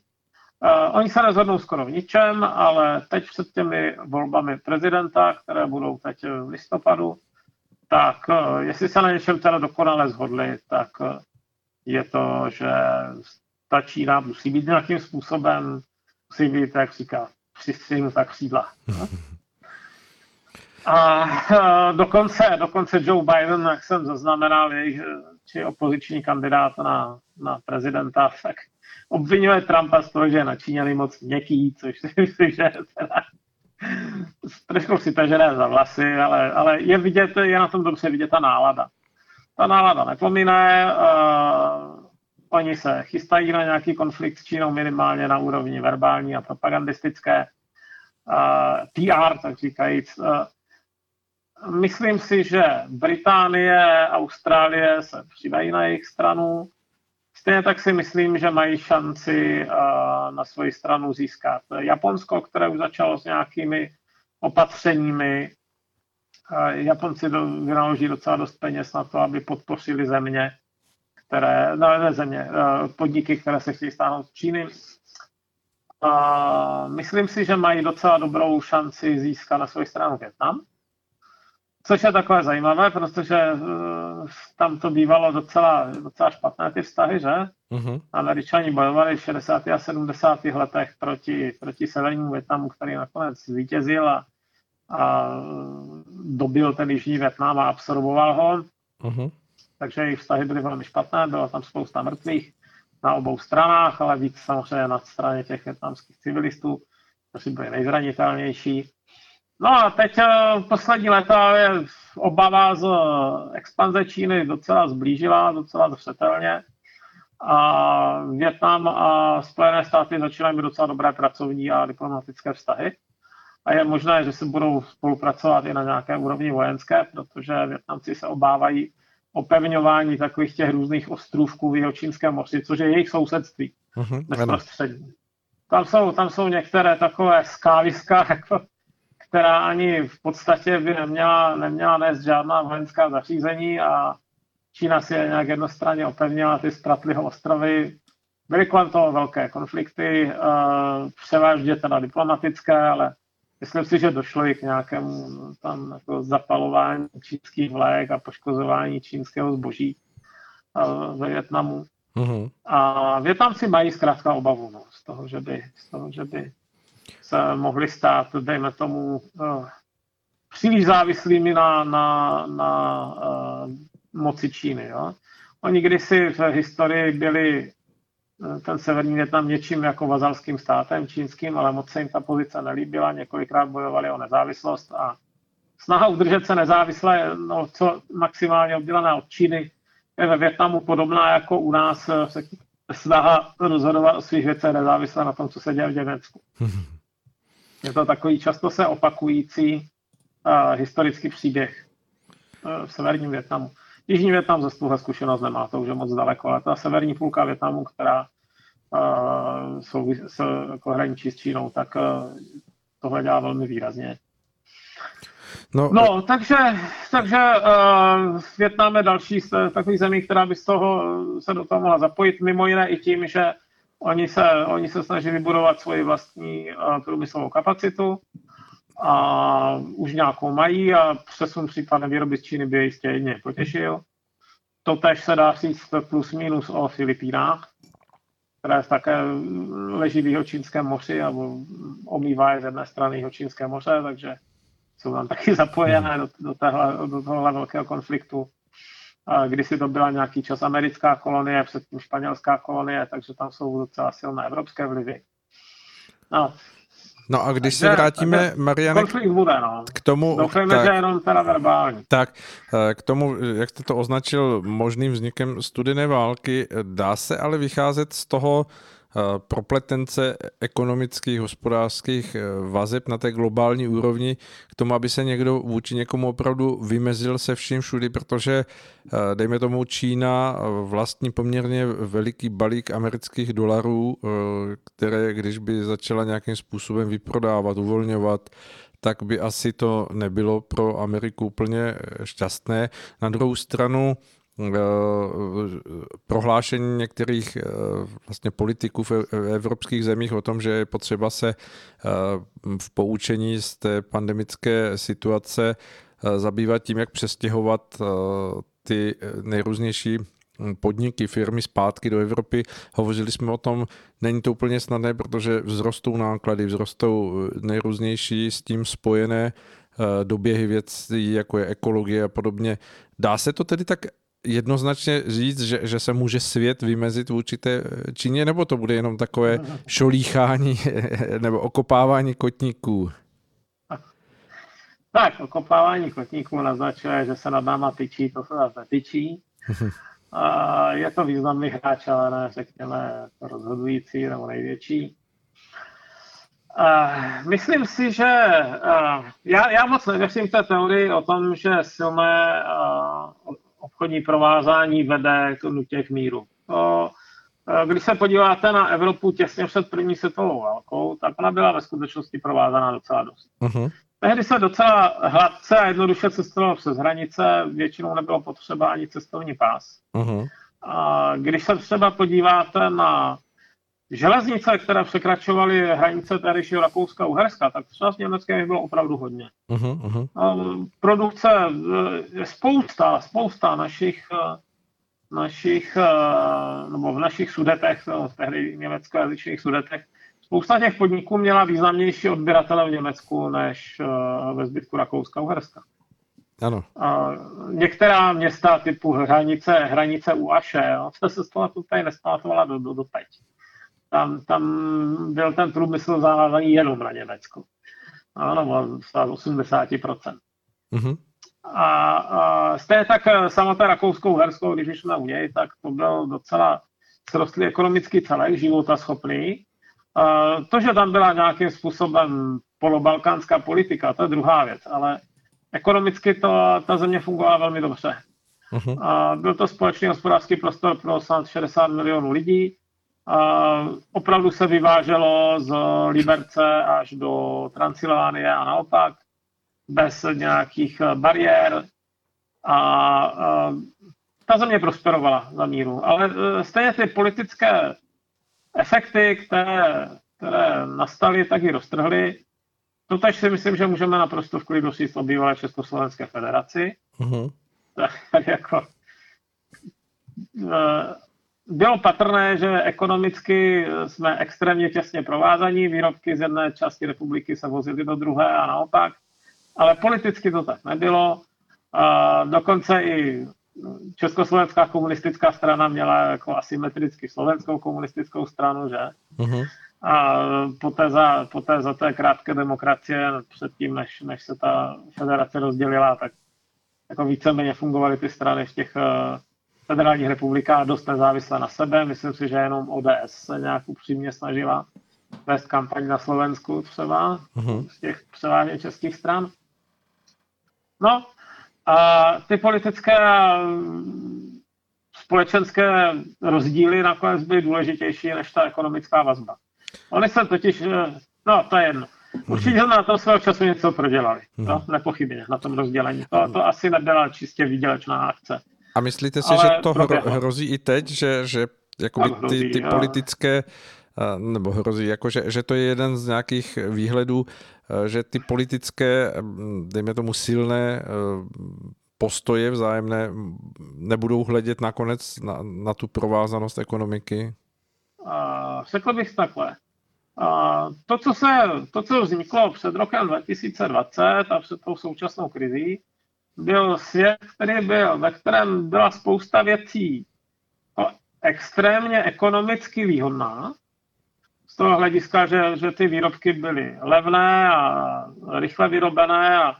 uh, oni se nezhodnou skoro v ničem, ale teď před těmi volbami prezidenta, které budou teď v listopadu, tak uh, jestli se na něčem teda dokonale zhodli, tak uh, je to, že ta Čína musí být nějakým způsobem, musí být, jak říká, přistřihnuta křídla. A dokonce, dokonce Joe Biden, jak jsem zaznamenal, jejich, či opoziční kandidát na, na prezidenta, tak obvinuje Trumpa z toho, že je na Číňany moc měkký, což si myslím, že teda trošku si tažené za vlasy, ale, ale je vidět, je na tom dobře vidět ta nálada. Ta nálada nepomíne, uh, oni se chystají na nějaký konflikt s Čínou minimálně na úrovni verbální a propagandistické. Uh, PR, tak říkajíc. Uh, myslím si, že Británie, Austrálie se přidají na jejich stranu. Stejně tak si myslím, že mají šanci uh, na svoji stranu získat Japonsko, které už začalo s nějakými opatřeními. Japonci do, vynaloží docela dost peněz na to, aby podpořili země, které, no ne země, podniky, které se chtějí stáhnout z Číny. A myslím si, že mají docela dobrou šanci získat na svoji stranu Větnam. Což je takové zajímavé, protože uh, tam to bývalo docela, docela špatné ty vztahy, že? Uh-huh. Američani bojovali v 60. a 70. letech proti, proti severnímu Větnamu, který nakonec zvítězil a, a dobil ten jižní Větnam a absorboval ho. Uh-huh. Takže jejich vztahy byly velmi špatné, bylo tam spousta mrtvých na obou stranách, ale víc samozřejmě na straně těch větnamských civilistů, kteří byli nejzranitelnější. No a teď eh, poslední léta je obava z eh, expanze Číny docela zblížila, docela zřetelně. A Větnam a Spojené státy začínají mít docela dobré pracovní a diplomatické vztahy. A je možné, že se budou spolupracovat i na nějaké úrovni vojenské, protože Větnamci se obávají opevňování takových těch různých ostrůvků v jeho čínském moři, což je jejich sousedství uh-huh, bezprostřední. Tam jsou, tam jsou některé takové skáliska, jako, která ani v podstatě by neměla, neměla nést žádná vojenská zařízení a Čína si je nějak jednostranně opevnila ty Spratliho ostrovy. Byly kolem toho velké konflikty, uh, převážně teda diplomatické, ale Myslím si, že došlo i k nějakému tam jako zapalování čínských vlek a poškozování čínského zboží ve Větnamu. Mm-hmm. A Větnamci mají zkrátka obavu no, z, toho, že by, z toho, že by se mohli stát, dejme tomu, uh, příliš závislými na, na, na uh, moci Číny. Jo? Oni kdysi v historii byli ten severní Větnam něčím jako vazalským státem čínským, ale moc se jim ta pozice nelíbila, několikrát bojovali o nezávislost a snaha udržet se nezávisle, no, co maximálně oddělená od Číny, je ve Větnamu podobná jako u nás se snaha rozhodovat o svých věcech nezávisle na tom, co se děje v Německu. Je to takový často se opakující uh, historický příběh uh, v severním Větnamu. Jižní Větnam zase tuhle zkušenost nemá, to už je moc daleko, ale ta severní půlka Větnamu, která uh, jsou s, jako hraničí s Čínou, tak uh, tohle dělá velmi výrazně. No, no takže, takže uh, Větnam je další z takových zemí, která by z toho se do toho mohla zapojit, mimo jiné i tím, že oni se, oni se snaží vybudovat svoji vlastní uh, průmyslovou kapacitu a už nějakou mají a přesun případné výroby z Číny by je jistě jedně potěšil. To tež se dá říct plus minus o Filipínách, které také leží v Jihočínském moři a omývá je z jedné strany Jihočínské moře, takže jsou tam taky zapojené do, do, téhle, do tohle velkého konfliktu. Kdysi to byla nějaký čas americká kolonie, předtím španělská kolonie, takže tam jsou docela silné evropské vlivy. No, No a když takže, se vrátíme, Mariane, bude, no. k tomu... Doufejme, tak, že jenom teda verbální. Tak, eh, k tomu, jak jste to označil možným vznikem studené války, dá se ale vycházet z toho, propletence ekonomických, hospodářských eh, vazeb na té globální úrovni k tomu, aby se někdo vůči někomu opravdu vymezil se vším všudy, protože eh, dejme tomu Čína vlastní poměrně veliký balík amerických dolarů, které když by začala nějakým způsobem vyprodávat, uvolňovat, tak by asi to nebylo pro Ameriku úplně šťastné. Na druhou stranu Eh, prohlášení některých eh, vlastně politiků v evropských zemích o tom, že je potřeba se eh, v poučení z té pandemické situace zabývat tím, jak přestěhovat ty nejrůznější podniky, firmy zpátky do Evropy. Hovořili jsme o tom, není to úplně snadné, protože vzrostou náklady, vzrostou nejrůznější s tím spojené doběhy věcí, jako je ekologie a podobně. Dá se to tedy tak jednoznačně říct, že, že se může svět vymezit v určité Číně, nebo to bude jenom takové šolíchání nebo okopávání kotníků? Tak, okopávání kotníků naznačuje, že se nad náma tyčí, to se nás netyčí. A je to významný hráč, ale ne, řekněme, rozhodující nebo největší. Uh, myslím si, že uh, já, já moc nevěřím té teorii o tom, že silné uh, obchodní provázání vede k nutě k míru. To, eh, když se podíváte na Evropu těsně před první světovou válkou, tak ona byla ve skutečnosti provázaná docela dost. Uh-huh. Tehdy se docela hladce a jednoduše cestovalo přes hranice, většinou nebylo potřeba ani cestovní pás. Uh-huh. A když se třeba podíváte na železnice, které překračovaly hranice tehdejšího Rakouska a Uherska, tak třeba s Německém bylo opravdu hodně. Uh-huh, uh-huh. Produkce, je spousta, spousta našich, eh, našich, nebo v našich sudetech, v tehdy německojazyčných sudetech, spousta těch podniků měla významnější odběratele v Německu než ve zbytku Rakouska a Uherska. Ano. A některá města typu hranice, hranice u Aše, jo, to se z toho tady nespamatovala do, do, do teď tam, tam byl ten průmysl zavázaný jenom na Německo. Ano, stál 80%. Mm-hmm. A, a stejně tak eh, samotné rakouskou herskou, když jsme u něj, tak to byl docela srostlý ekonomický celek, života schopný. A to, že tam byla nějakým způsobem polobalkánská politika, to je druhá věc, ale ekonomicky to, ta země fungovala velmi dobře. Uh-huh. A byl to společný hospodářský prostor pro 60 milionů lidí, opravdu se vyváželo z Liberce až do Transylvánie a naopak, bez nějakých bariér. A, a ta země prosperovala za míru. Ale e, stejně ty politické efekty, které, které nastaly, tak i roztrhly. To tež si myslím, že můžeme naprosto v klidu říct o bývalé Československé federaci. Uh-huh. Tak jako bylo patrné, že ekonomicky jsme extrémně těsně provázaní, výrobky z jedné části republiky se vozily do druhé a naopak, ale politicky to tak nebylo. A dokonce i Československá komunistická strana měla jako asymetricky slovenskou komunistickou stranu, že? Uh-huh. A poté za, poté za té krátké demokracie, předtím, než, než se ta federace rozdělila, tak jako víceméně fungovaly ty strany v těch federální republika dost nezávisle na sebe. Myslím si, že jenom ODS se nějak upřímně snažila vést kampaň na Slovensku třeba uh-huh. z těch převážně českých stran. No a ty politické společenské rozdíly nakonec byly důležitější než ta ekonomická vazba. Oni se totiž, no to je jedno, Určitě na to svého času něco prodělali, to mhm. nepochybně, na tom rozdělení. To, to asi nebyla čistě výdělečná akce. A myslíte si, Ale že to hro, hrozí i teď, že, že jakoby ty, ty politické nebo hrozí, jako že, že to je jeden z nějakých výhledů, že ty politické, dejme tomu silné postoje vzájemné nebudou hledět nakonec na, na tu provázanost ekonomiky? Uh, řekl bych takhle. A to, co se, to, co vzniklo před rokem 2020 a před tou současnou krizí, byl svět, který byl, ve kterém byla spousta věcí extrémně ekonomicky výhodná, z toho hlediska, že, že ty výrobky byly levné a rychle vyrobené a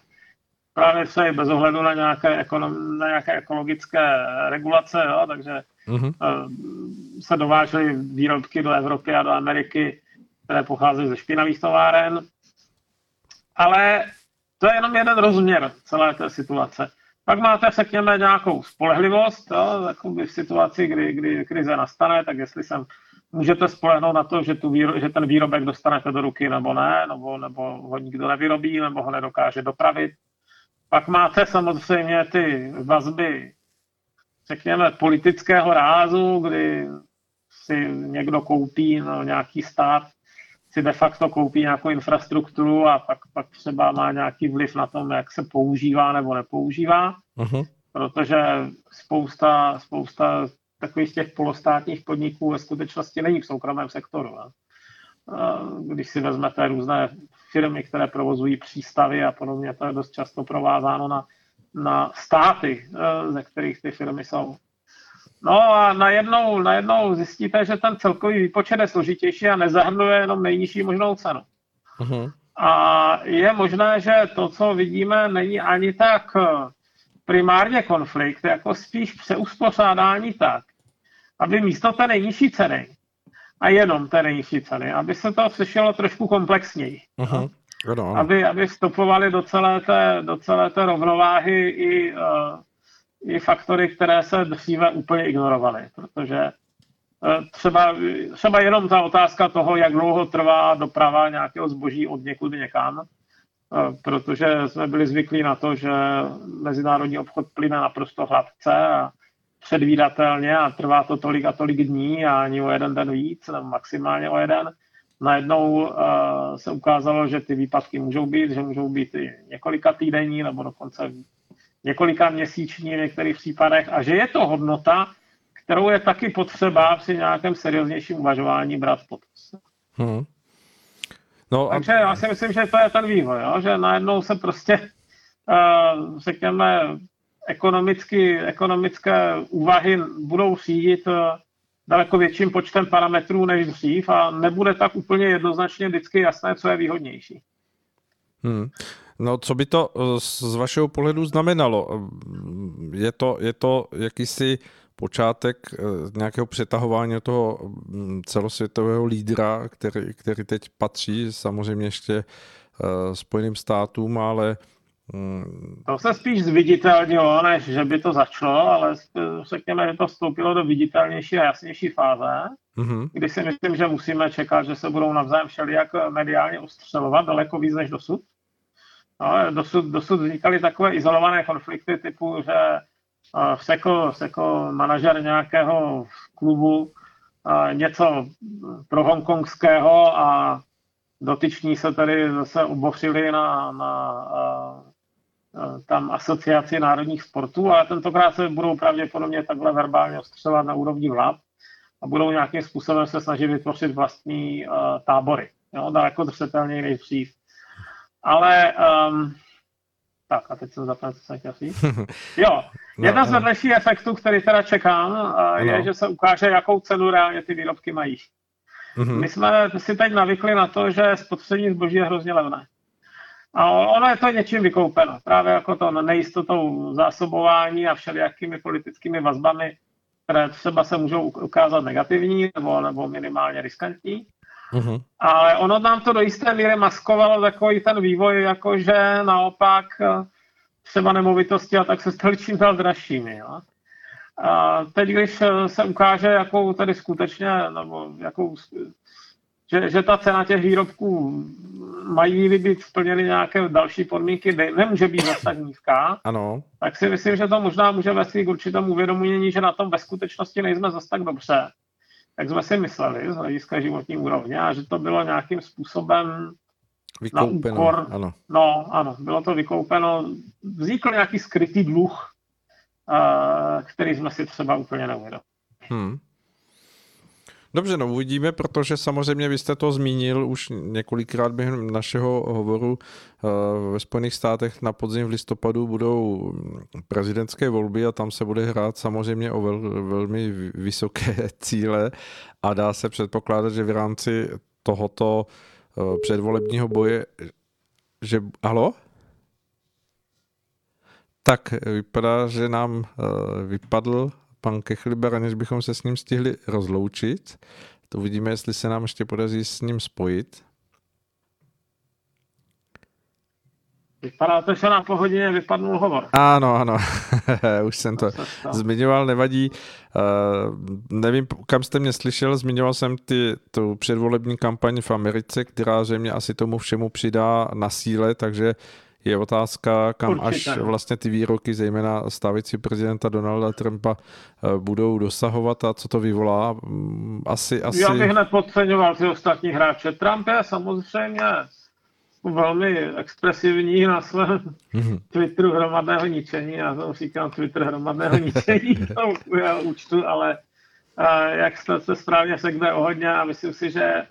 právě se bez ohledu na nějaké, ekonom, na nějaké ekologické regulace, jo, takže mm-hmm. se dovážely výrobky do Evropy a do Ameriky, které pocházejí ze špinavých továren. Ale to je jenom jeden rozměr celé té situace. Pak máte, řekněme, nějakou spolehlivost, jo, v situaci, kdy, kdy krize nastane, tak jestli jsem můžete spolehnout na to, že, tu výro, že ten výrobek dostanete do ruky nebo ne, nebo, nebo ho nikdo nevyrobí, nebo ho nedokáže dopravit. Pak máte samozřejmě ty vazby, řekněme, politického rázu, kdy si někdo koupí, no, nějaký stát si de facto koupí nějakou infrastrukturu a pak, pak třeba má nějaký vliv na tom, jak se používá nebo nepoužívá, uh-huh. protože spousta, spousta takových těch polostátních podniků ve skutečnosti není v soukromém sektoru. Ne? Když si vezmete různé firmy, které provozují přístavy a podobně, to je dost často provázáno na, na státy, e, ze kterých ty firmy jsou. No a najednou, najednou zjistíte, že ten celkový výpočet je složitější a nezahrnuje jenom nejnižší možnou cenu. Uh-huh. A je možné, že to, co vidíme, není ani tak e, primárně konflikt, jako spíš přeuspořádání tak, aby místo té nejnižší ceny a jenom té nejnižší ceny, aby se to slyšelo trošku komplexněji. Uh-huh. Aby, aby vstupovali do celé té, do celé té rovnováhy i, uh, i faktory, které se dříve úplně ignorovaly, protože uh, třeba, třeba jenom ta otázka toho, jak dlouho trvá doprava nějakého zboží od někud někam, uh, protože jsme byli zvyklí na to, že mezinárodní obchod plyne naprosto hladce a předvídatelně a trvá to tolik a tolik dní a ani o jeden den víc, nebo maximálně o jeden. Najednou uh, se ukázalo, že ty výpadky můžou být, že můžou být i několika týdenní nebo dokonce několika měsíční v některých případech a že je to hodnota, kterou je taky potřeba při nějakém serióznějším uvažování brát potaz. Hmm. No, Takže a... já si myslím, že to je ten vývoj, jo? že najednou se prostě, uh, řekněme, ekonomicky, ekonomické úvahy budou řídit eh, daleko větším počtem parametrů než dřív a nebude tak úplně jednoznačně vždycky jasné, co je výhodnější. Hmm. No, co by to eh, z vašeho pohledu znamenalo? Je to, je to jakýsi počátek eh, nějakého přetahování toho hm, celosvětového lídra, který, který teď patří samozřejmě ještě Spojeným státům, ale Hmm. To se spíš zviditelnilo, než že by to začalo, ale řekněme, že to vstoupilo do viditelnější a jasnější fáze, mm-hmm. kdy si myslím, že musíme čekat, že se budou navzájem všelijak mediálně ostřelovat daleko víc než dosud. No, dosud, dosud vznikaly takové izolované konflikty typu, že sekl, sekl manažer nějakého klubu něco pro hongkongského a dotyční se tady zase obořili na, na tam asociaci národních sportů, ale tentokrát se budou pravděpodobně takhle verbálně ostřelovat na úrovni vlád a budou nějakým způsobem se snažit vytvořit vlastní uh, tábory. Jo, daleko zřetelněji než dřív. Ale um, tak a teď jsem zapomněl, co jsem chtěl říct. Jo, no, jedna z vedlejších efektů, který teda čekám, uh, je, že se ukáže, jakou cenu reálně ty výrobky mají. Mm-hmm. My jsme si teď navykli na to, že spotřební zboží je hrozně levné. A ono je to něčím vykoupeno. Právě jako to nejistotou zásobování a všelijakými politickými vazbami, které třeba se můžou ukázat negativní nebo, nebo minimálně riskantní. Mm-hmm. Ale ono nám to do jisté míry maskovalo takový ten vývoj, jakože naopak eh, třeba nemovitosti a tak se staly čím dál dražšími. Jo? A teď, když eh, se ukáže, jakou tady skutečně, nebo jakou že, že ta cena těch výrobků mají být splněny nějaké další podmínky, ne, nemůže být zase tak nízká, ano. tak si myslím, že to možná může vést k určitému uvědomění, že na tom ve skutečnosti nejsme zase tak dobře, jak jsme si mysleli z hlediska životní úrovně a že to bylo nějakým způsobem vykoupeno, na úkor. Ano. No, ano, bylo to vykoupeno. Vznikl nějaký skrytý dluh, uh, který jsme si třeba úplně neuvědomili. Hmm. Dobře, no uvidíme, protože samozřejmě vy jste to zmínil už několikrát během našeho hovoru. Eh, ve Spojených státech na podzim v listopadu budou prezidentské volby a tam se bude hrát samozřejmě o vel, velmi vysoké cíle a dá se předpokládat, že v rámci tohoto eh, předvolebního boje, že... Halo? Tak vypadá, že nám eh, vypadl pan Kechliber, než bychom se s ním stihli rozloučit. To uvidíme, jestli se nám ještě podaří s ním spojit. Vypadá to, že na po hodině vypadnul hovor. Ano, ano, už jsem to zmiňoval, nevadí. Uh, nevím, kam jste mě slyšel, zmiňoval jsem ty, tu předvolební kampaň v Americe, která zřejmě asi tomu všemu přidá na síle, takže je otázka, kam Určitě. až vlastně ty výroky, zejména stávající prezidenta Donalda Trumpa, eh, budou dosahovat a co to vyvolá. Mm, asi, asi... Já bych nepodceňoval ty ostatní hráče. Trump je samozřejmě velmi expresivní na svém mm-hmm. Twitteru hromadného ničení. Já to říkám Twitter hromadného ničení jeho účtu, ale uh, jak jste se správně sekne o hodně a myslím si, že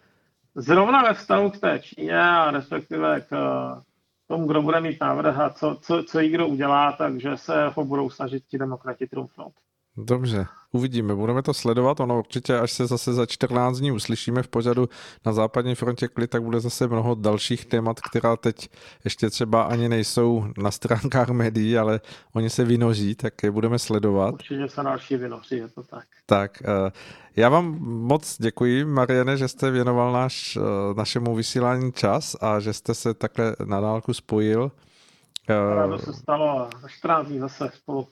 zrovna ve vztahu k té Číně a respektive k tomu, kdo bude mít návrh a co, co, co jí kdo udělá, takže se ho budou snažit ti demokrati trumfnout. Dobře, uvidíme, budeme to sledovat, ono určitě, až se zase za 14 dní uslyšíme v pořadu na západní frontě klid, tak bude zase mnoho dalších témat, která teď ještě třeba ani nejsou na stránkách médií, ale oni se vynoží, tak je budeme sledovat. Určitě se další vynoží, je to tak. Tak, eh, já vám moc děkuji, Mariane, že jste věnoval náš, eh, našemu vysílání čas a že jste se takhle na dálku spojil. Rádo se stalo, 14 dní zase spolu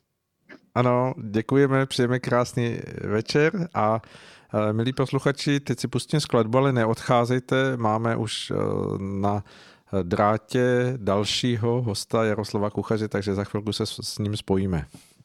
ano, děkujeme, přejeme krásný večer a e, milí posluchači, teď si pustím skladbu, ale neodcházejte, máme už e, na drátě dalšího hosta Jaroslava Kuchaře, takže za chvilku se s ním spojíme.